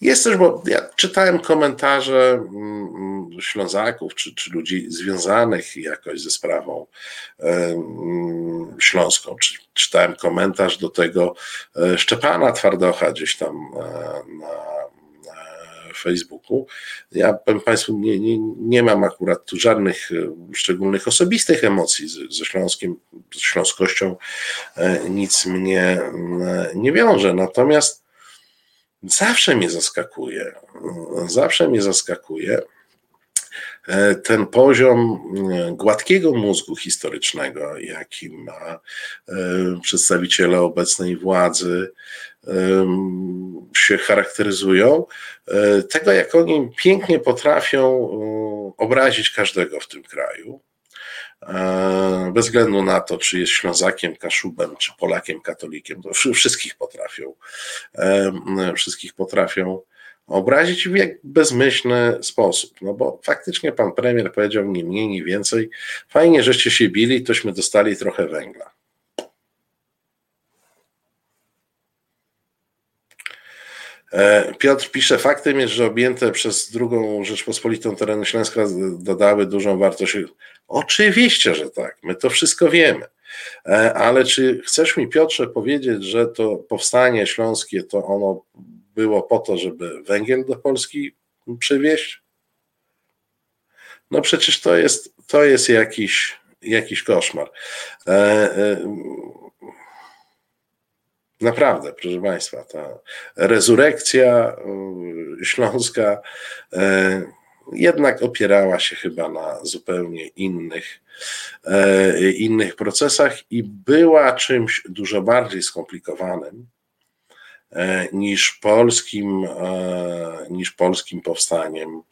Speaker 2: jest też, bo ja czytałem komentarze mm, mm, Ślązaków czy, czy ludzi związanych jakoś ze sprawą e, mm, śląską. Czy, czytałem komentarz do tego Szczepana Twardocha gdzieś tam na Facebooku. Ja powiem Państwu, nie, nie, nie mam akurat tu żadnych e, szczególnych osobistych emocji ze Śląskiem, z śląskością e, nic mnie e, nie wiąże. Natomiast zawsze mnie zaskakuje, zawsze mnie zaskakuje ten poziom gładkiego mózgu historycznego, jaki ma przedstawiciele obecnej władzy, się charakteryzują, tego jak oni pięknie potrafią obrazić każdego w tym kraju E, bez względu na to, czy jest Ślązakiem, Kaszubem, czy Polakiem, katolikiem, to wszystkich potrafią, e, wszystkich potrafią obrazić w jak bezmyślny sposób. No bo faktycznie pan premier powiedział nie mniej, nie więcej. Fajnie, żeście się bili, tośmy dostali trochę węgla. Piotr pisze, faktem jest, że objęte przez drugą Rzeczpospolitą tereny Śląska dodały dużą wartość. Oczywiście, że tak, my to wszystko wiemy. E, ale czy chcesz mi, Piotrze, powiedzieć, że to powstanie śląskie to ono było po to, żeby węgiel do Polski przywieźć? No przecież to jest, to jest jakiś, jakiś koszmar. E, Naprawdę, proszę Państwa, ta rezurekcja śląska y, jednak opierała się chyba na zupełnie innych, y, innych procesach i była czymś dużo bardziej skomplikowanym niż polskim, niż polskim powstaniem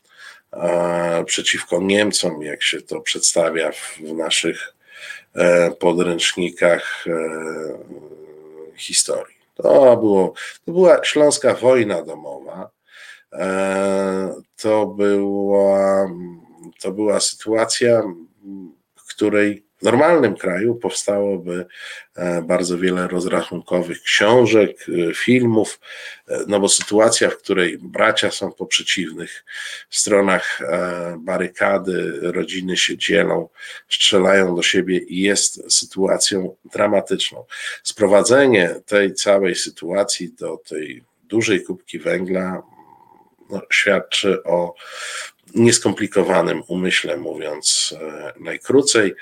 Speaker 2: przeciwko Niemcom, jak się to przedstawia w naszych podręcznikach historii. To, było, to była Śląska Wojna Domowa. E, to była, to była sytuacja, w której normalnym kraju powstałoby e, bardzo wiele rozrachunkowych książek, e, filmów, e, no bo sytuacja, w której bracia są po przeciwnych stronach barykady, rodziny się dzielą, strzelają do siebie jest sytuacją dramatyczną. Sprowadzenie tej całej sytuacji do tej dużej kubki węgla no, świadczy o nieskomplikowanym umyśle, mówiąc e, najkrócej.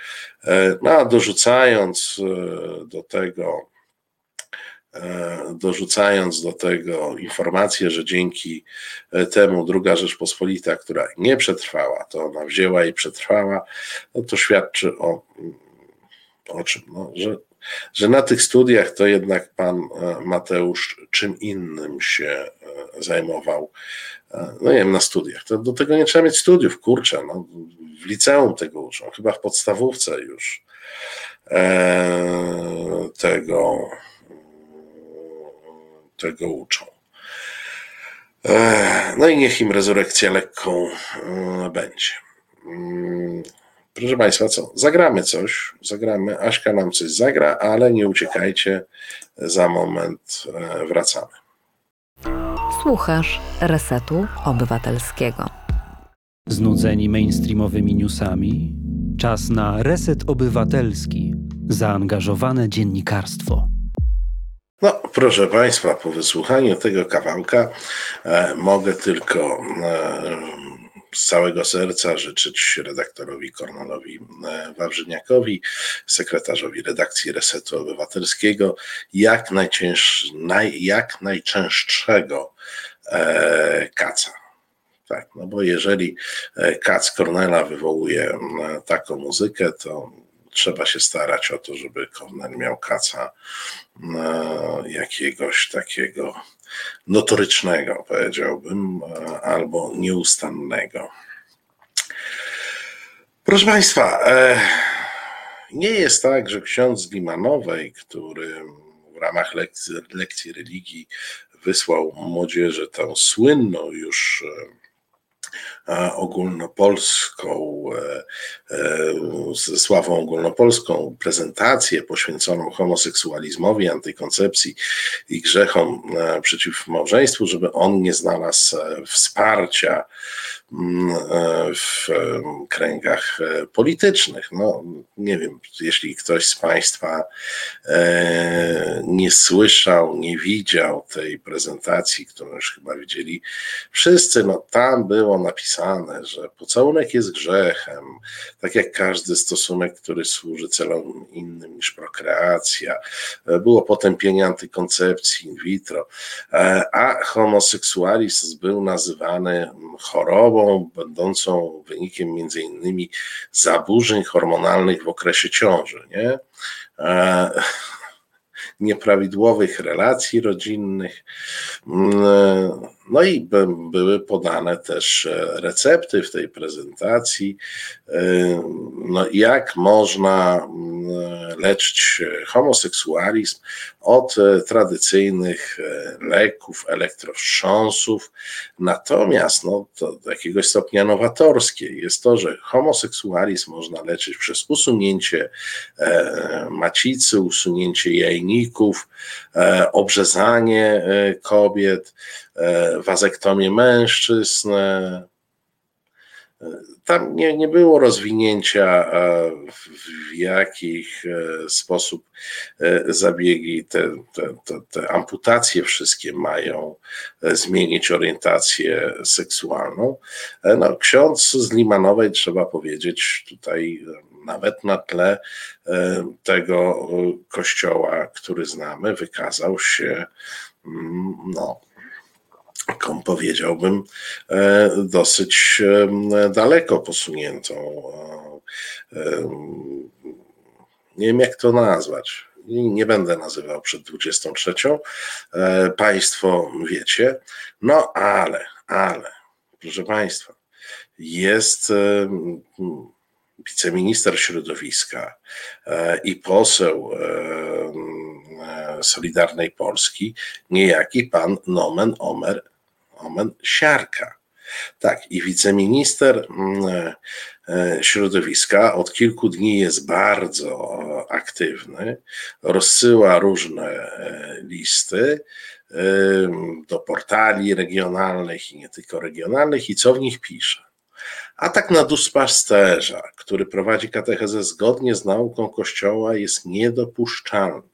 Speaker 2: E, no a dorzucając e, do tego, dorzucając do tego informację, że dzięki temu druga Rzeczpospolita, która nie przetrwała, to ona wzięła i przetrwała, no to świadczy o, o czym? No, że, że na tych studiach to jednak pan Mateusz czym innym się zajmował no nie wiem, na studiach. To do tego nie trzeba mieć studiów, kurczę, no, w liceum tego uczą, chyba w podstawówce już e, tego, tego uczą. E, no i niech im rezurekcja lekką e, będzie. Proszę Państwa, co? Zagramy coś, zagramy. Aśka nam coś zagra, ale nie uciekajcie, za moment e, wracamy.
Speaker 5: Słuchasz Resetu Obywatelskiego.
Speaker 6: Znudzeni mainstreamowymi newsami? Czas na Reset Obywatelski. Zaangażowane dziennikarstwo.
Speaker 2: No, proszę Państwa, po wysłuchaniu tego kawałka e, mogę tylko e, z całego serca życzyć redaktorowi Kornalowi e, Wawrzyniakowi, sekretarzowi redakcji Resetu Obywatelskiego, jak, naj, jak najczęstszego e, kaca. Tak, no bo jeżeli e, kac Kornela wywołuje taką muzykę, to trzeba się starać o to, żeby Kornel miał kaca jakiegoś takiego notorycznego, powiedziałbym, albo nieustannego. Proszę Państwa, e, nie jest tak, że ksiądz Limanowej, który w ramach lekcji, lekcji religii wysłał młodzieży tę słynną już e, ogólnopolską, e, e, ze sławą ogólnopolską prezentację poświęconą homoseksualizmowi, antykoncepcji i grzechom e, przeciw małżeństwu, żeby on nie znalazł wsparcia mm, w kręgach politycznych. No, nie wiem, jeśli ktoś z Państwa nie słyszał, nie widział tej prezentacji, którą już chyba widzieli wszyscy, no tam było napisane, że pocałunek jest grzechem, tak jak każdy stosunek, który służy celom innym niż prokreacja. Było potępienie antykoncepcji in vitro, a homoseksualizm był nazywany chorobą będącą wynikiem między innymi zaburzeń hormonalnych w okresie ciąży. Nie? nieprawidłowych relacji rodzinnych. No i były podane też e, recepty w tej prezentacji, e, no jak można mm, leczyć homoseksualizm od e, tradycyjnych leków, elektrowstrząsów. Natomiast no, to do jakiegoś stopnia nowatorskie jest to, że homoseksualizm można leczyć przez usunięcie macicy, usunięcie jajników, obrzezanie kobiet, wazektomię mężczyzn. E, tam nie, nie było rozwinięcia, e, w jakich e, sposób zabiegi, te, te, te, te amputacje wszystkie mają zmienić orientację seksualną. No, ksiądz z Limanowej, trzeba powiedzieć, tutaj nawet na tle tego kościoła, który znamy, wykazał się mm, powiedziałbym, e, dosyć daleko posuniętą. E, nie wiem, jak to nazwać. Nie będę nazywał przed 23. E, państwo wiecie. No ale, ale, proszę Państwa, jest wiceminister środowiska i poseł Solidarnej Polski, niejaki pan Nomen Omer Omen Siarka. Tak, i wiceminister mm, e, e, środowiska od kilku dni jest bardzo aktywny, rozsyła różne e, listy do portali regionalnych i nie tylko regionalnych i co w nich pisze. Atak na duszpasterza, który prowadzi katechezę zgodnie z nauką Kościoła, jest niedopuszczalny.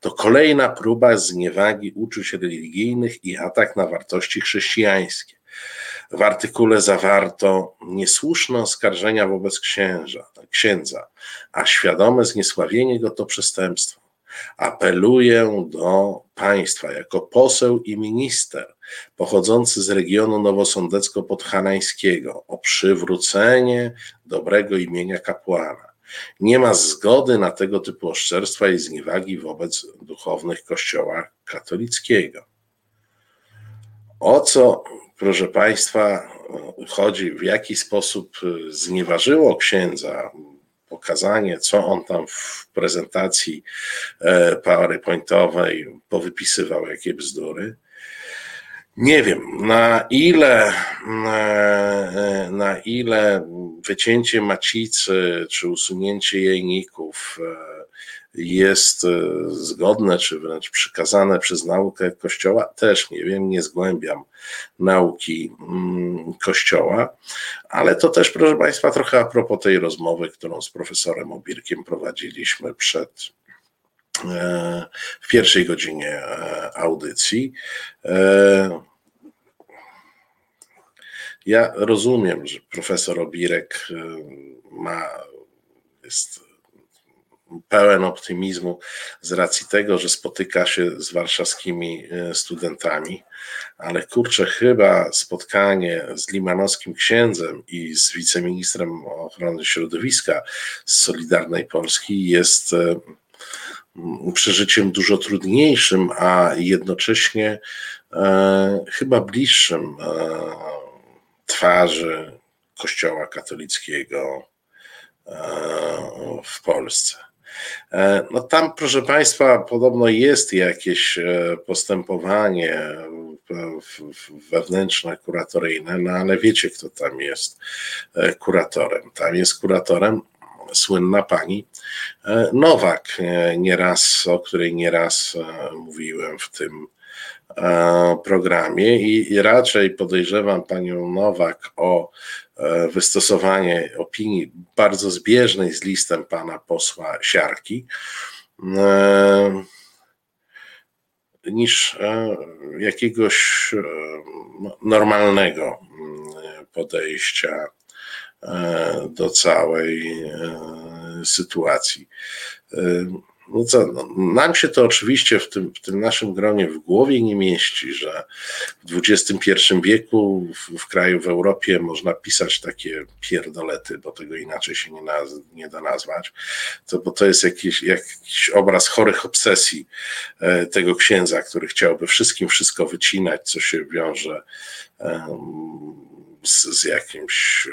Speaker 2: To kolejna próba zniewagi uczuć religijnych i atak na wartości chrześcijańskie. W artykule zawarto niesłuszne oskarżenia wobec księża, księdza, a świadome zniesławienie go to przestępstwo. Apeluję do państwa jako poseł i minister pochodzący z regionu nowosądecko-podhalańskiego o przywrócenie dobrego imienia kapłana nie ma zgody na tego typu oszczerstwa i zniewagi wobec duchownych Kościoła katolickiego. O co, proszę Państwa, chodzi, w jaki sposób znieważyło księdza pokazanie, co on tam w prezentacji e, PowerPointowej powypisywał, jakie bzdury nie wiem, na ile, na ile wycięcie macicy czy usunięcie jajników e, jest e, zgodne, czy wręcz przykazane przez naukę Kościoła, też nie wiem, nie zgłębiam nauki mm, Kościoła, ale to też, proszę Państwa, trochę a propos tej rozmowy, którą z profesorem Obirkiem prowadziliśmy przed e, w pierwszej godzinie audycji. Ja rozumiem, że profesor Obirek y, ma, jest pełen optymizmu z racji tego, że spotyka się z warszawskimi y, studentami, ale kurczę, chyba spotkanie z limanowskim księdzem i z wiceministrem ochrony środowiska z Solidarnej Polski jest y, przeżyciem dużo trudniejszym, a jednocześnie chyba bliższym twarzy Kościoła katolickiego e, w Polsce. E, no tam, proszę Państwa, podobno jest jakieś e, postępowanie wewnętrzne, kuratoryjne, no ale wiecie, kto tam jest kuratorem. Tam jest kuratorem słynna pani Nowak, nieraz, o której nieraz mówiłem w tym programie i, raczej podejrzewam panią Nowak o e, wystosowanie opinii bardzo zbieżnej z listem pana posła Siarki e, niż jakiegoś no, normalnego podejścia do całej sytuacji. No co, no, nam się to oczywiście w tym, w tym naszym gronie w głowie nie mieści, że w XXI wieku w, w kraju, w Europie można pisać takie pierdolety, bo tego inaczej się nie, naz, nie da nazwać, to, bo to jest jakiś, jakiś obraz chorych obsesji e, tego księdza, który chciałby wszystkim wszystko wycinać, co się wiąże e, z, z jakimś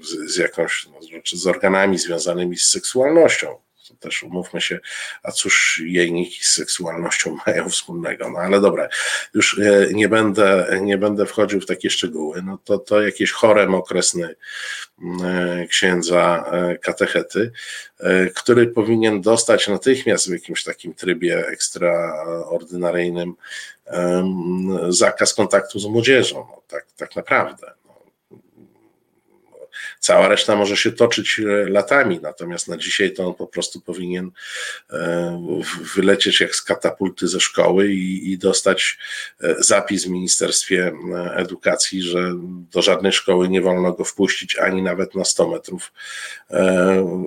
Speaker 2: z, z jakąś, no, znaczy z organami związanymi z seksualnością też umówmy się, a cóż jejniki z seksualnością mają wspólnego. No ale dobra, już e, nie będę, nie będę wchodził w takie szczegóły. No to, to jakieś chorem okresny e, księdza e, katechety, który powinien dostać natychmiast w jakimś takim trybie ekstraordynaryjnym zakaz kontaktu z młodzieżą. No, tak, tak naprawdę. Cała reszta może się toczyć e, latami, natomiast na dzisiaj to on po prostu powinien e, wylecieć jak z katapulty ze szkoły i, i dostać e, zapis w Ministerstwie Edukacji, że do żadnej szkoły nie wolno go wpuścić ani nawet na 100 metrów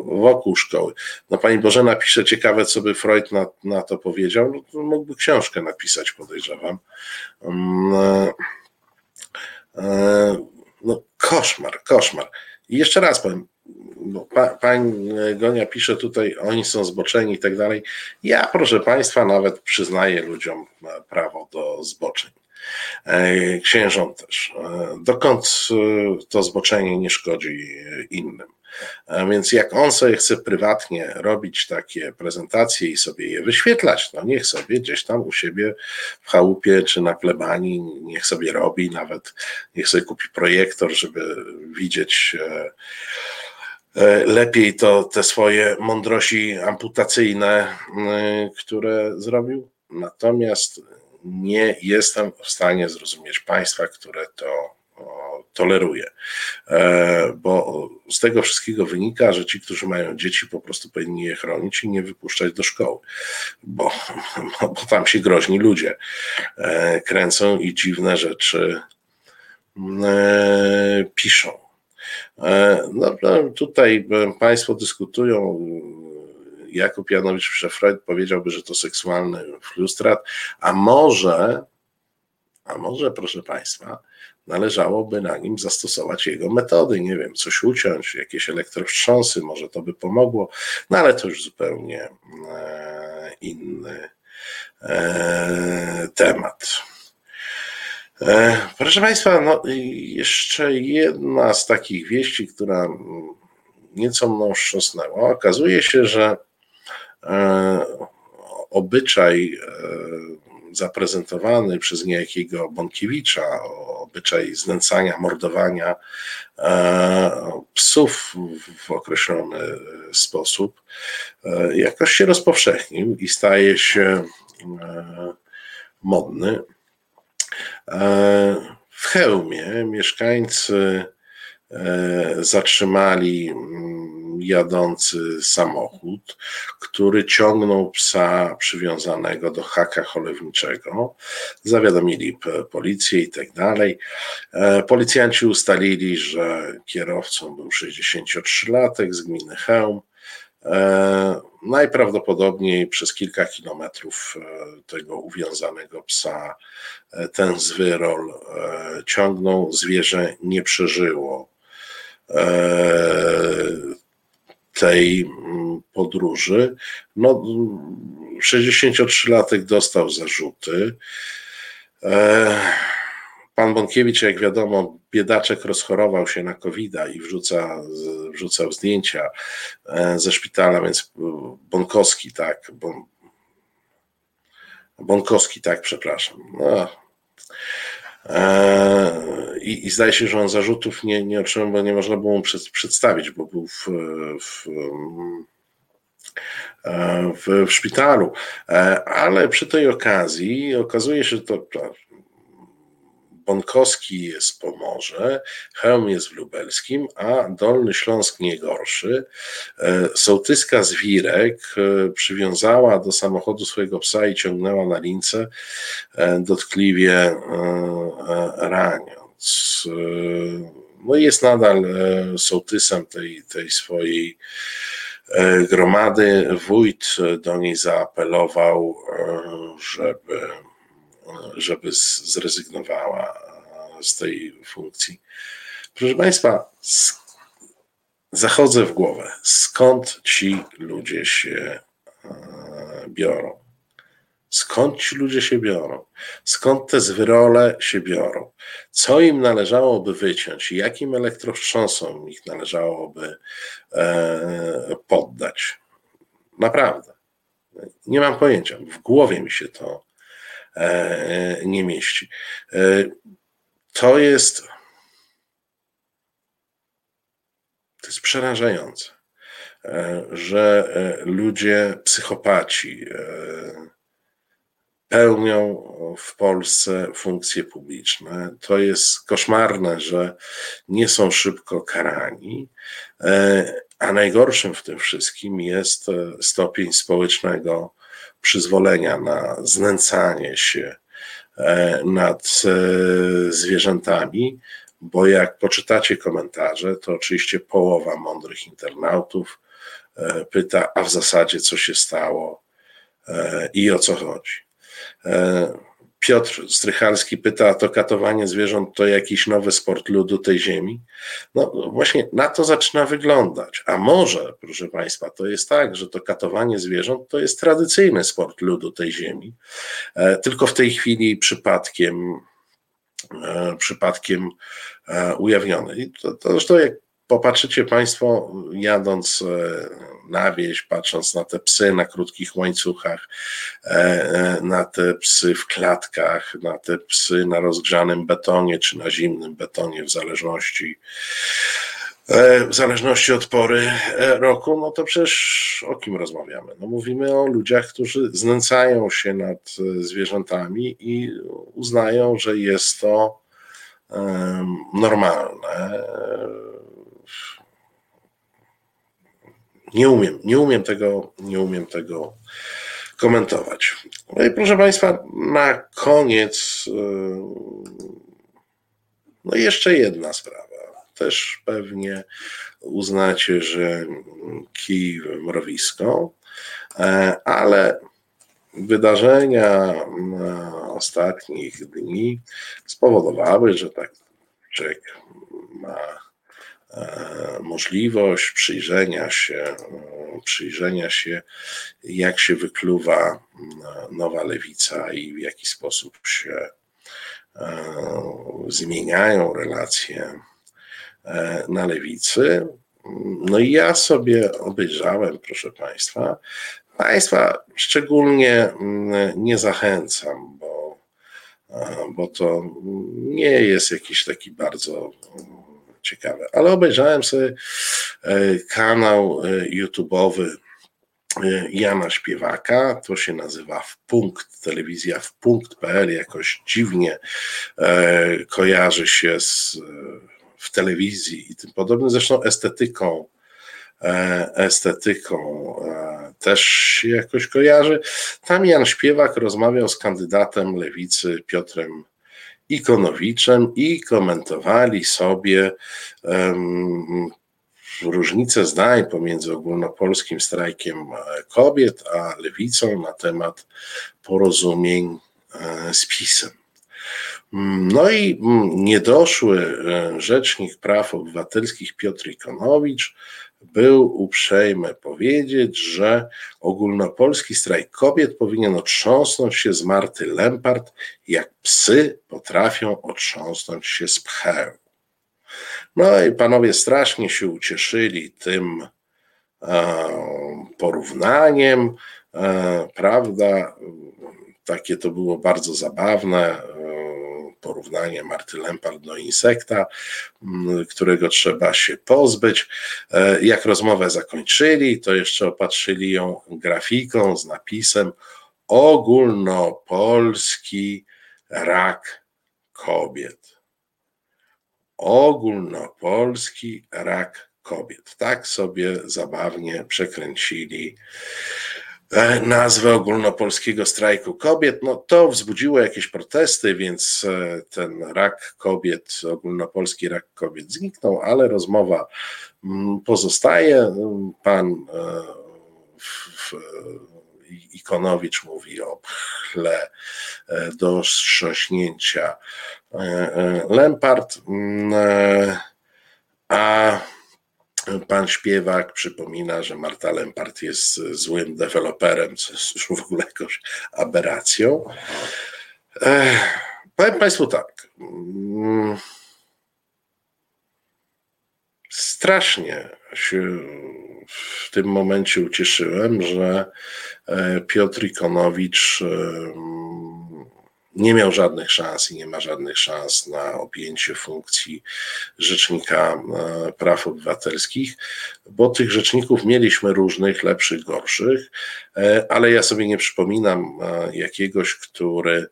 Speaker 2: wokół szkoły. No pani Bożena pisze, ciekawe co by Freud na, na to powiedział, no, mógłby książkę napisać podejrzewam. Mm, no, koszmar, koszmar. I jeszcze raz powiem, bo pa, pani Gonia pisze tutaj, oni są zboczeni i tak dalej. Ja, proszę Państwa, nawet przyznaję ludziom prawo do zboczeń. E, księżom też. E, dokąd e, to zboczenie nie szkodzi innym. Więc jak on sobie chce prywatnie robić takie prezentacje i sobie je wyświetlać, no niech sobie gdzieś tam u siebie w chałupie czy na plebanii, niech sobie robi, nawet niech sobie kupi projektor, żeby widzieć e, e, lepiej to te swoje mądrości amputacyjne, e, które zrobił. Natomiast nie jestem w stanie zrozumieć państwa, które to toleruje. E, bo z tego wszystkiego wynika, że ci, którzy mają dzieci, po prostu powinni je chronić i nie wypuszczać do szkoły, bo, bo tam się groźni ludzie e, kręcą i dziwne rzeczy e, piszą. No, no tutaj Państwo dyskutują. Jakub Janowicz, Freud powiedziałby, że to seksualny flustrat, a może, a może, proszę Państwa, należałoby na nim zastosować jego metody, nie wiem, coś uciąć, jakieś elektrowstrząsy, może to by pomogło, no ale to już zupełnie e, inny e, temat. E, proszę Państwa, no jeszcze jedna z takich wieści, która nieco mną wstrząsnęła. Okazuje się, że obyczaj zaprezentowany przez niejakiego Bąkiewicza, obyczaj znęcania, mordowania e, psów w określony sposób, e, jakoś się rozpowszechnił i staje się e, modny. W hełmie mieszkańcy zatrzymali jadący samochód, który ciągnął psa przywiązanego do haka cholewniczego. Zawiadomili policję i tak dalej. E, policjanci ustalili, że kierowcą był 63-latek z gminy Chełm. E, najprawdopodobniej przez kilka kilometrów e, tego uwiązanego psa ten zwyrol ciągnął. Zwierzę nie przeżyło tej mm, podróży. No, 63-latek dostał zarzuty. E, pan Bąkiewicz, jak wiadomo, biedaczek rozchorował się na covid i wrzuca, wrzucał zdjęcia e, ze szpitala, więc Bąkowski, tak, bon, Bąkowski, tak, przepraszam. No, E, I, I, zdaje się, że on zarzutów nie, nie otrzymał, bo nie można było mu przed, przedstawić, bo był w, w, w, w szpitalu. E, ale przy tej okazji okazuje się, że to, to Bonkowski jest Pomorze, Chełm jest w Lubelskim, a Dolny Śląsk nie gorszy. E, sołtyska z Wirek e, przywiązała do samochodu swojego psa i ciągnęła na lince, e, dotkliwie raniąc. no jest nadal sołtysem tej, tej swojej gromady. Wójt do niej zaapelował, żeby, żeby zrezygnowała z tej funkcji. Proszę Państwa, zachodzę w głowę. Skąd ci ludzie się biorą? Skąd ci ludzie się biorą? Skąd te zwyrole się biorą? Co im należałoby wyciąć? Jakim elektrowstrząsom ich należałoby e, poddać? Naprawdę. Nie mam pojęcia. W głowie mi się to e, nie mieści. E, to jest. To jest przerażające, że ludzie psychopaci, pełnią w Polsce funkcje publiczne. To jest koszmarne, że nie są szybko karani, e, a najgorszym w tym wszystkim jest e, stopień społecznego przyzwolenia na znęcanie się e, nad zwierzętami, bo jak poczytacie komentarze, to oczywiście połowa mądrych internautów pyta, a w zasadzie co się stało i o co chodzi. E, Piotr Strychalski pyta, to katowanie zwierząt to jakiś nowy sport ludu tej ziemi? No właśnie na to zaczyna wyglądać. A może, proszę Państwa, to jest tak, że to katowanie zwierząt to jest tradycyjny sport ludu tej ziemi, e, tylko w tej chwili przypadkiem e, przypadkiem ujawniony. I to, to zresztą jak popatrzycie Państwo, jadąc e, na wieś, patrząc na te psy na krótkich łańcuchach, e, e, na te psy w klatkach, na te psy na rozgrzanym betonie czy na zimnym betonie, w zależności w zależności od pory roku, no to przecież o kim rozmawiamy? No mówimy o ludziach, którzy znęcają się nad zwierzętami i uznają, że jest to normalne nie umiem, nie umiem tego, nie umiem tego komentować. No i proszę Państwa, na koniec, yy, no jeszcze jedna sprawa. Też pewnie uznacie, że kij w mrowisko, e, ale wydarzenia ostatnich dni spowodowały, że tak człowiek ma możliwość przyjrzenia się, e, przyjrzenia się, jak się wykluwa e, nowa lewica i w jaki sposób się zmieniają relacje na lewicy. No i ja sobie obejrzałem, proszę Państwa. Państwa szczególnie nie zachęcam, bo, bo to nie jest jakiś taki bardzo ciekawe. Ale obejrzałem sobie e, kanał e, YouTube'owy e, Jana Śpiewaka, to się nazywa w punkt, telewizja w punkt.pl, jakoś dziwnie kojarzy się z, w telewizji i tym podobnym, zresztą estetyką, estetyką też się jakoś kojarzy. Tam Jan Śpiewak rozmawiał z kandydatem lewicy Piotrem Ikonowiczem i komentowali sobie um, różnice zdań pomiędzy ogólnopolskim strajkiem kobiet a lewicą na temat porozumień e, z PiSem. No i niedoszły e, rzecznik praw obywatelskich Piotr Ikonowicz był uprzejmy powiedzieć, że ogólnopolski strajk kobiet powinien otrząsnąć się z Marty Lempart, jak psy potrafią otrząsnąć się z pcheł. No i panowie strasznie się ucieszyli tym e, porównaniem, e, prawda? Takie to było bardzo zabawne. E, porównanie Marty Lempart do insekta, mm, którego trzeba się pozbyć. E, jak rozmowę zakończyli, to jeszcze opatrzyli ją grafiką z napisem ogólnopolski rak kobiet. Ogólnopolski rak kobiet. Tak sobie zabawnie przekręcili nazwę ogólnopolskiego strajku kobiet. No to wzbudziło jakieś protesty, więc e, ten rak kobiet, ogólnopolski rak kobiet zniknął, ale rozmowa mm, pozostaje. Pan Ikonowicz mówi o pchle do wstrząśnięcia Lempart, mm, a Pan śpiewak przypomina, że Marta Lempart jest złym deweloperem, co jest już w ogóle jakąś aberracją. powiem Państwu tak. Mm, strasznie się w tym momencie ucieszyłem, że e, Piotr Ikonowicz nie miał żadnych szans i nie ma żadnych szans na objęcie funkcji Rzecznika e, Praw Obywatelskich, bo tych rzeczników mieliśmy różnych, lepszych, gorszych, e, ale ja sobie nie przypominam e, jakiegoś, który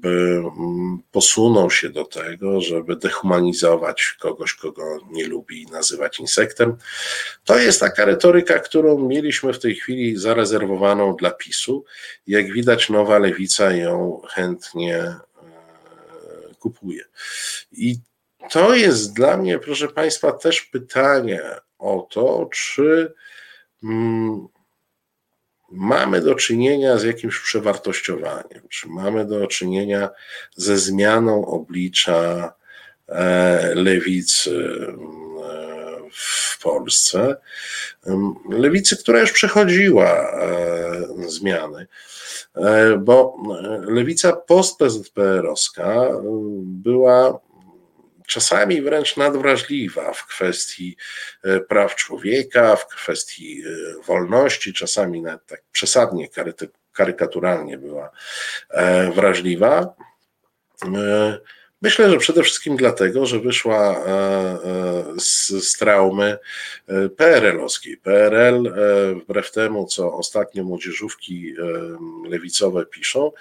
Speaker 2: by mm, posunął się do tego, żeby dehumanizować kogoś, kogo nie lubi nazywać insektem. To jest taka retoryka, którą mieliśmy w tej chwili zarezerwowaną dla PiSu. Jak widać, nowa lewica ją chętnie e, kupuje. I to jest dla mnie, proszę Państwa, też pytanie o to, czy mm, mamy do czynienia z jakimś przewartościowaniem, czy mamy do czynienia ze zmianą oblicza e, lewicy e, w Polsce. Lewicy, która już przechodziła e, zmiany, bo lewica post-PZPR-owska była czasami wręcz nadwrażliwa w kwestii e, praw człowieka, w kwestii e, wolności, czasami nawet tak przesadnie karykaturalnie była e, wrażliwa. Myślę, że przede wszystkim dlatego, że wyszła e, e, z, z traumy e, PRL-owskiej. PRL, wbrew temu, co ostatnio młodzieżówki lewicowe piszą,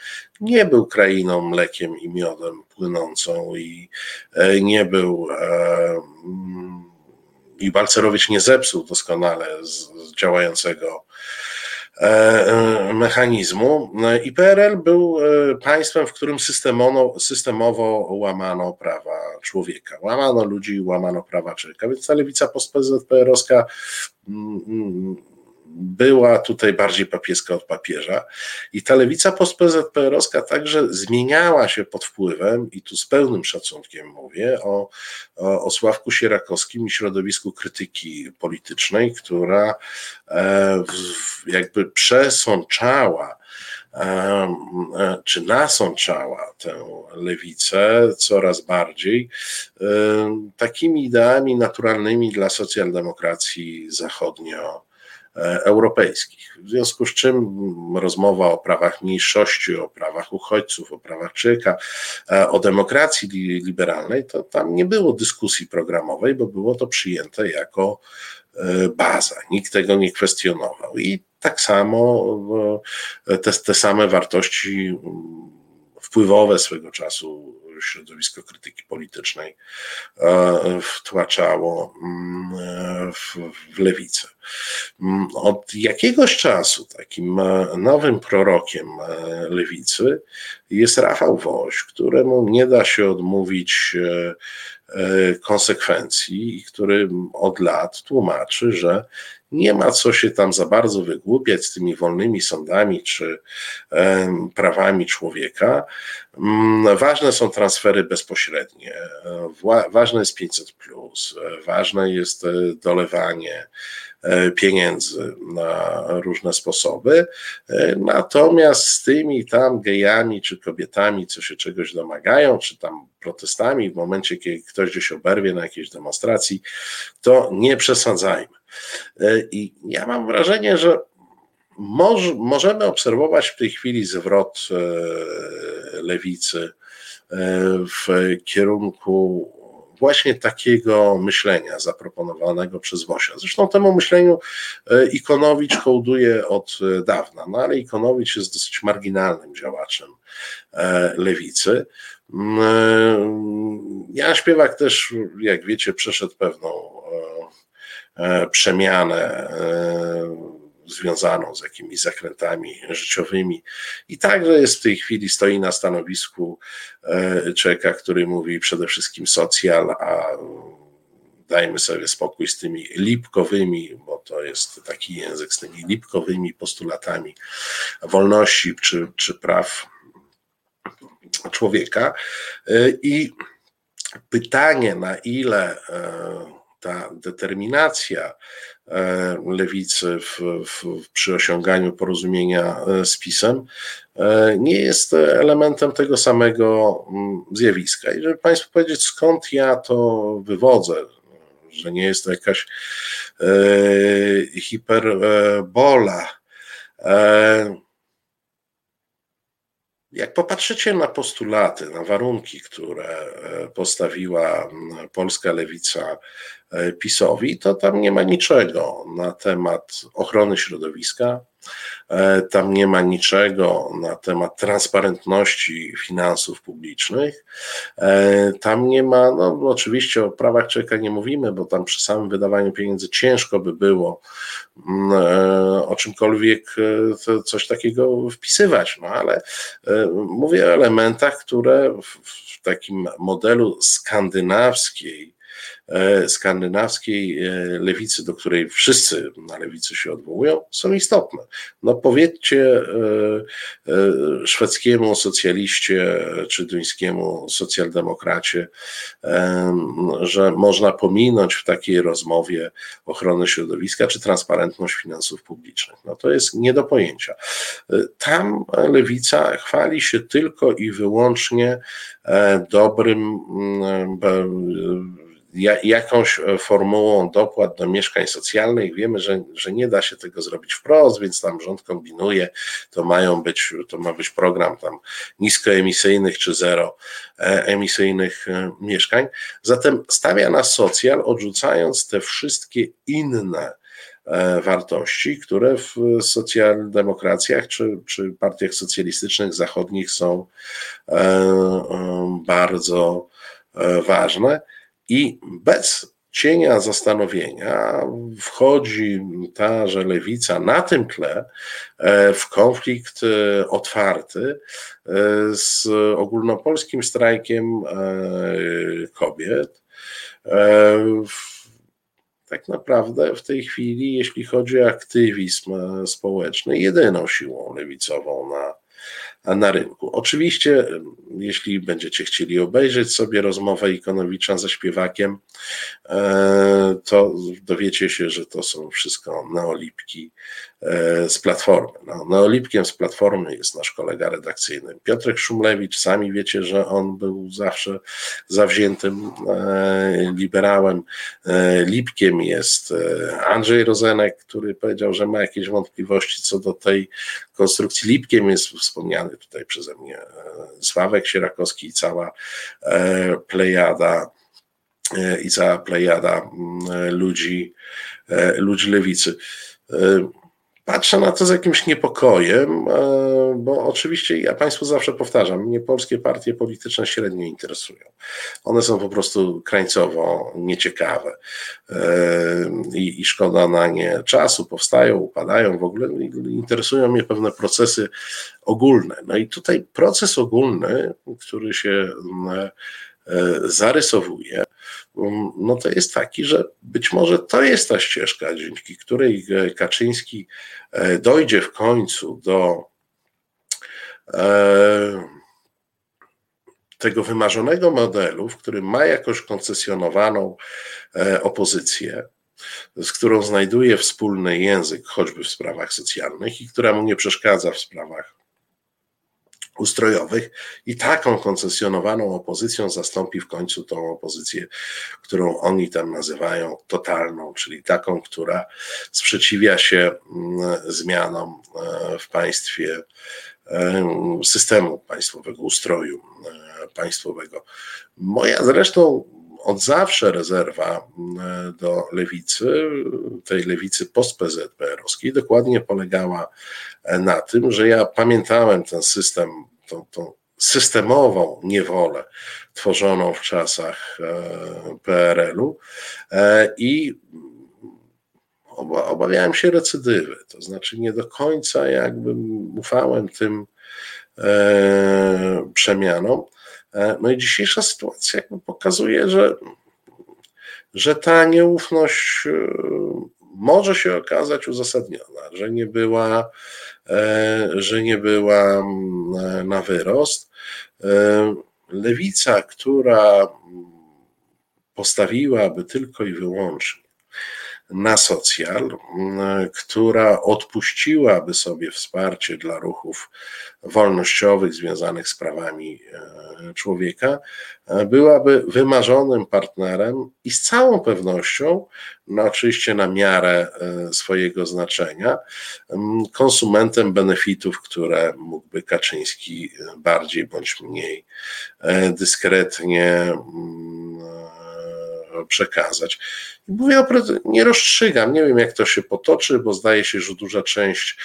Speaker 2: nie był krainą mlekiem i miodem płynącą i nie był i Balcerowicz nie zepsuł doskonale z, z działającego mechanizmu. I PRL był e, państwem, w którym systemowo, systemowo łamano prawa człowieka. Łamano ludzi, łamano prawa człowieka. Więc ta lewica post-PZPR-owska mm, mm, była tutaj bardziej papieska od papieża. I ta lewica post-PZPR-owska także zmieniała się pod wpływem, i tu z pełnym szacunkiem mówię, o, o, o Sławku Sierakowskim i środowisku krytyki politycznej, która e, jakby przesączała e, czy nasączała tę lewicę coraz bardziej e, takimi ideami naturalnymi dla socjaldemokracji zachodnio E, europejskich. W związku z czym rozmowa o prawach mniejszości, o prawach uchodźców, o prawach człowieka, e, o demokracji liberalnej, to tam nie było dyskusji programowej, bo było to przyjęte jako e, baza. Nikt tego nie kwestionował. I tak samo te, te same wartości wpływowe swego czasu środowisko krytyki politycznej e, wtłaczało mm, w, w lewicę. Mm, od jakiegoś czasu takim e, nowym prorokiem e, lewicy jest Rafał Woś, któremu nie da się odmówić konsekwencji i który od lat tłumaczy, że nie ma co się tam za bardzo wygłupiać z tymi wolnymi sądami czy prawami człowieka. Mm, ważne są transfery bezpośrednie, ważne jest 500, ważne jest e, dolewanie e, pieniędzy na różne sposoby. E, natomiast z tymi tam gejami czy kobietami, co się czegoś domagają, czy tam protestami, w momencie, kiedy ktoś gdzieś oberwie na jakiejś demonstracji, to nie przesadzajmy. E, I ja mam wrażenie, że moż, możemy obserwować w tej chwili zwrot e, lewicy e, w kierunku właśnie takiego myślenia zaproponowanego przez Wosia. Zresztą temu myśleniu Ikonowicz hołduje od dawna, no ale Ikonowicz jest dosyć marginalnym działaczem lewicy. Mm, ja Śpiewak też, jak wiecie, przeszedł pewną E, przemianę e, związaną z jakimiś zakrętami życiowymi. I także jest w tej chwili, stoi na stanowisku człowieka, który mówi przede wszystkim socjal, a dajmy sobie spokój z tymi lipkowymi, bo to jest taki język, z tymi lipkowymi postulatami wolności czy, czy praw człowieka. I pytanie, na ile e, ta determinacja e, lewicy w, w, przy osiąganiu porozumienia e, z PiSem nie jest elementem tego samego mm, zjawiska. I żeby Państwu powiedzieć, skąd ja to wywodzę, że nie jest to jakaś e, hiperbola. Jak popatrzycie na postulaty, na warunki, które e, postawiła polska lewica e, PiSowi, to tam nie ma niczego na temat ochrony środowiska, tam nie ma niczego na temat transparentności finansów publicznych. E, tam nie ma, no oczywiście o prawach człowieka nie mówimy, bo tam przy samym wydawaniu pieniędzy ciężko by było mm, e, o czymkolwiek coś takiego wpisywać, no ale mówię o elementach, które w takim modelu skandynawskiej E, skandynawskiej e, lewicy, do której wszyscy na lewicy się odwołują, są istotne. No powiedzcie e, szwedzkiemu socjaliście czy duńskiemu socjaldemokracie, że można pominąć w takiej rozmowie ochronę środowiska czy transparentność finansów publicznych. No to jest nie do pojęcia. Tam lewica chwali się tylko i wyłącznie dobrym mm, jakąś e, formułą dopłat do mieszkań socjalnych. Wiemy, że, że nie da się tego zrobić wprost, więc tam rząd kombinuje. To mają być, to ma być program tam niskoemisyjnych czy zero e, emisyjnych e, mieszkań. Zatem stawia na socjal, odrzucając te wszystkie inne wartości, które w socjaldemokracjach czy, czy partiach socjalistycznych zachodnich są bardzo ważne. I bez cienia zastanowienia wchodzi ta, że lewica na tym tle e, w konflikt e, otwarty e, z ogólnopolskim strajkiem kobiet. Tak naprawdę w tej chwili, jeśli chodzi o aktywizm społeczny, jedyną siłą lewicową na na rynku. Oczywiście, jeśli będziecie chcieli obejrzeć sobie rozmowę Ikonowicza ze śpiewakiem, e, to dowiecie się, że to są wszystko neolipki e, z Platformy. No, neolipkiem z Platformy jest nasz kolega redakcyjny Piotrek Szumlewicz. Sami wiecie, że on był zawsze zawziętym e, liberałem. Lipkiem jest Andrzej Rozenek, który powiedział, że ma jakieś wątpliwości co do tej konstrukcji. Lipkiem jest wspomniany tutaj przeze mnie e, Sławek Sierakowski i cała e, plejada e, i cała plejada mm, ludzi, ludzi lewicy. Patrzę na to z jakimś niepokojem, e, bo oczywiście ja Państwu zawsze powtarzam, mnie polskie partie polityczne średnio interesują. One są po prostu krańcowo nieciekawe e, i, i szkoda na nie czasu, powstają, upadają w ogóle. Interesują mnie pewne procesy ogólne. No i tutaj proces ogólny, który się e, zarysowuje, no to jest taki, że być może to jest ta ścieżka, dzięki której e, Kaczyński e, dojdzie w końcu do e, tego wymarzonego modelu, w którym ma jakoś koncesjonowaną opozycję, z którą znajduje wspólny język, choćby w sprawach socjalnych i która mu nie przeszkadza w sprawach ustrojowych i taką koncesjonowaną opozycją zastąpi w końcu tą opozycję, którą oni tam nazywają totalną, czyli taką, która sprzeciwia się mm, zmianom e, w państwie e, systemu państwowego, ustroju e, państwowego. Moja zresztą od zawsze rezerwa mm, do lewicy, tej lewicy post-PZPR-owskiej, dokładnie polegała na tym, że ja pamiętałem ten system, tą, tą systemową niewolę tworzoną w czasach e, PRL-u e, i obawiałem się recydywy, to znaczy nie do końca jakbym ufałem tym e, przemianom. E, no i dzisiejsza sytuacja jakby pokazuje, że, że ta nieufność e, może się okazać uzasadniona, że nie była, e, że nie była mm, na wyrost. Lewica, która postawiłaby tylko i wyłącznie na socjal, która odpuściłaby sobie wsparcie dla ruchów wolnościowych związanych z prawami e, człowieka, e, byłaby wymarzonym partnerem i z całą pewnością, no oczywiście na miarę e, swojego znaczenia, konsumentem benefitów, które mógłby Kaczyński bardziej bądź mniej dyskretnie przekazać. I mówię nie rozstrzygam, nie wiem jak to się potoczy, bo zdaje się, że duża część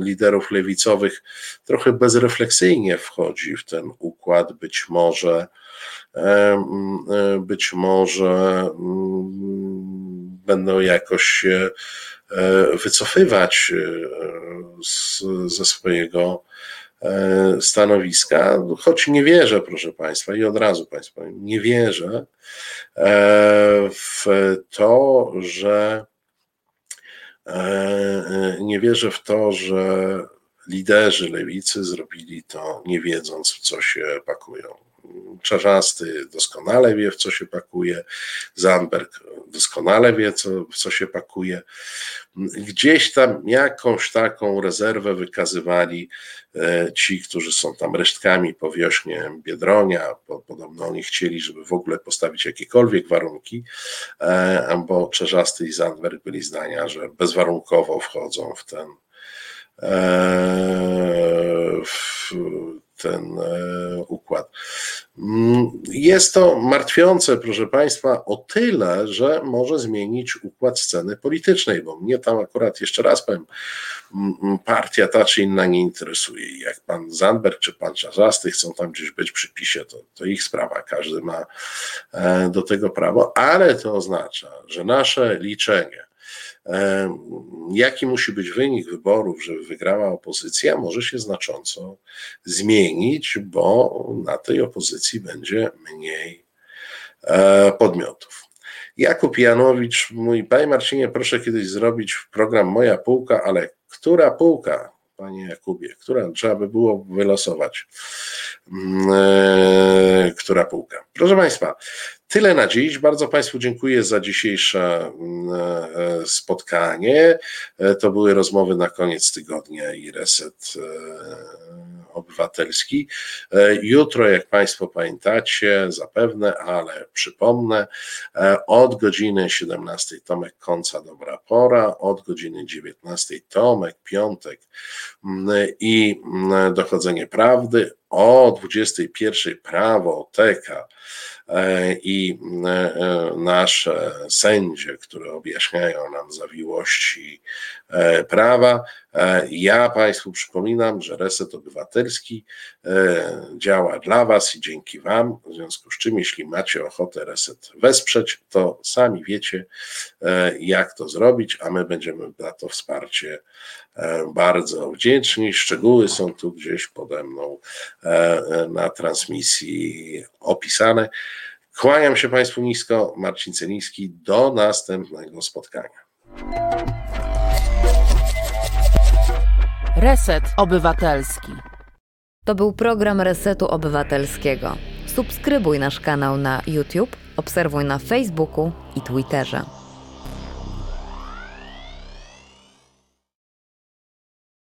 Speaker 2: liderów lewicowych trochę bezrefleksyjnie wchodzi w ten układ, być może być może będą jakoś się e, wycofywać e, z, ze swojego stanowiska, choć nie wierzę, proszę Państwa, i od razu powiem, nie wierzę e, w to, że e, nie wierzę w to, że liderzy lewicy zrobili to nie wiedząc, w co się pakują. Czarzasty doskonale wie, w co się pakuje, Zandberg doskonale wie, co, w co się pakuje. Gdzieś tam jakąś taką rezerwę wykazywali e, ci, którzy są tam resztkami po wiośnie Biedronia. Podobno oni chcieli, żeby w ogóle postawić jakiekolwiek warunki, e, bo Czerzasty i Zandberg byli zdania, że bezwarunkowo wchodzą w ten e, w ten e, układ. Mm, jest to martwiące, proszę Państwa, o tyle, że może zmienić układ sceny politycznej, bo mnie tam akurat, jeszcze raz powiem, mm, mm, partia ta czy inna nie interesuje. Jak pan Zandberg czy pan Czarzasty chcą tam gdzieś być przy PiSie, to, to ich sprawa, każdy ma e, do tego prawo, ale to oznacza, że nasze liczenie, jaki musi być wynik wyborów, żeby wygrała opozycja, może się znacząco zmienić, bo na tej opozycji będzie mniej e, podmiotów. Jakub Janowicz mówi, panie Marcinie, proszę kiedyś zrobić program Moja Półka, ale która półka, panie Jakubie, która trzeba by było wylosować, mm, e, która półka. Proszę Państwa, Tyle na dziś. Bardzo Państwu dziękuję za dzisiejsze mm, e, spotkanie. E, to były rozmowy na koniec tygodnia i reset e, obywatelski. Jutro, jak Państwo pamiętacie, zapewne, ale przypomnę, od godziny 17 Tomek Końca Dobra Pora, od godziny 19 Tomek Piątek mm, i mm, Dochodzenie Prawdy, o 21 Prawo Teka E, i e, e, nasze sędzie, które objaśniają nam zawiłości prawa. Ja Państwu przypominam, że Reset Obywatelski działa dla Was i dzięki Wam, w związku z czym, jeśli macie ochotę Reset wesprzeć, to sami wiecie, jak to zrobić, a my będziemy za to wsparcie bardzo wdzięczni. Szczegóły są tu gdzieś pode mną na transmisji opisane. Kłaniam się Państwu nisko, Marcin Celiński, do następnego spotkania.
Speaker 1: Reset Obywatelski.
Speaker 5: To był program Resetu Obywatelskiego. Subskrybuj nasz kanał na YouTube, obserwuj na Facebooku i Twitterze.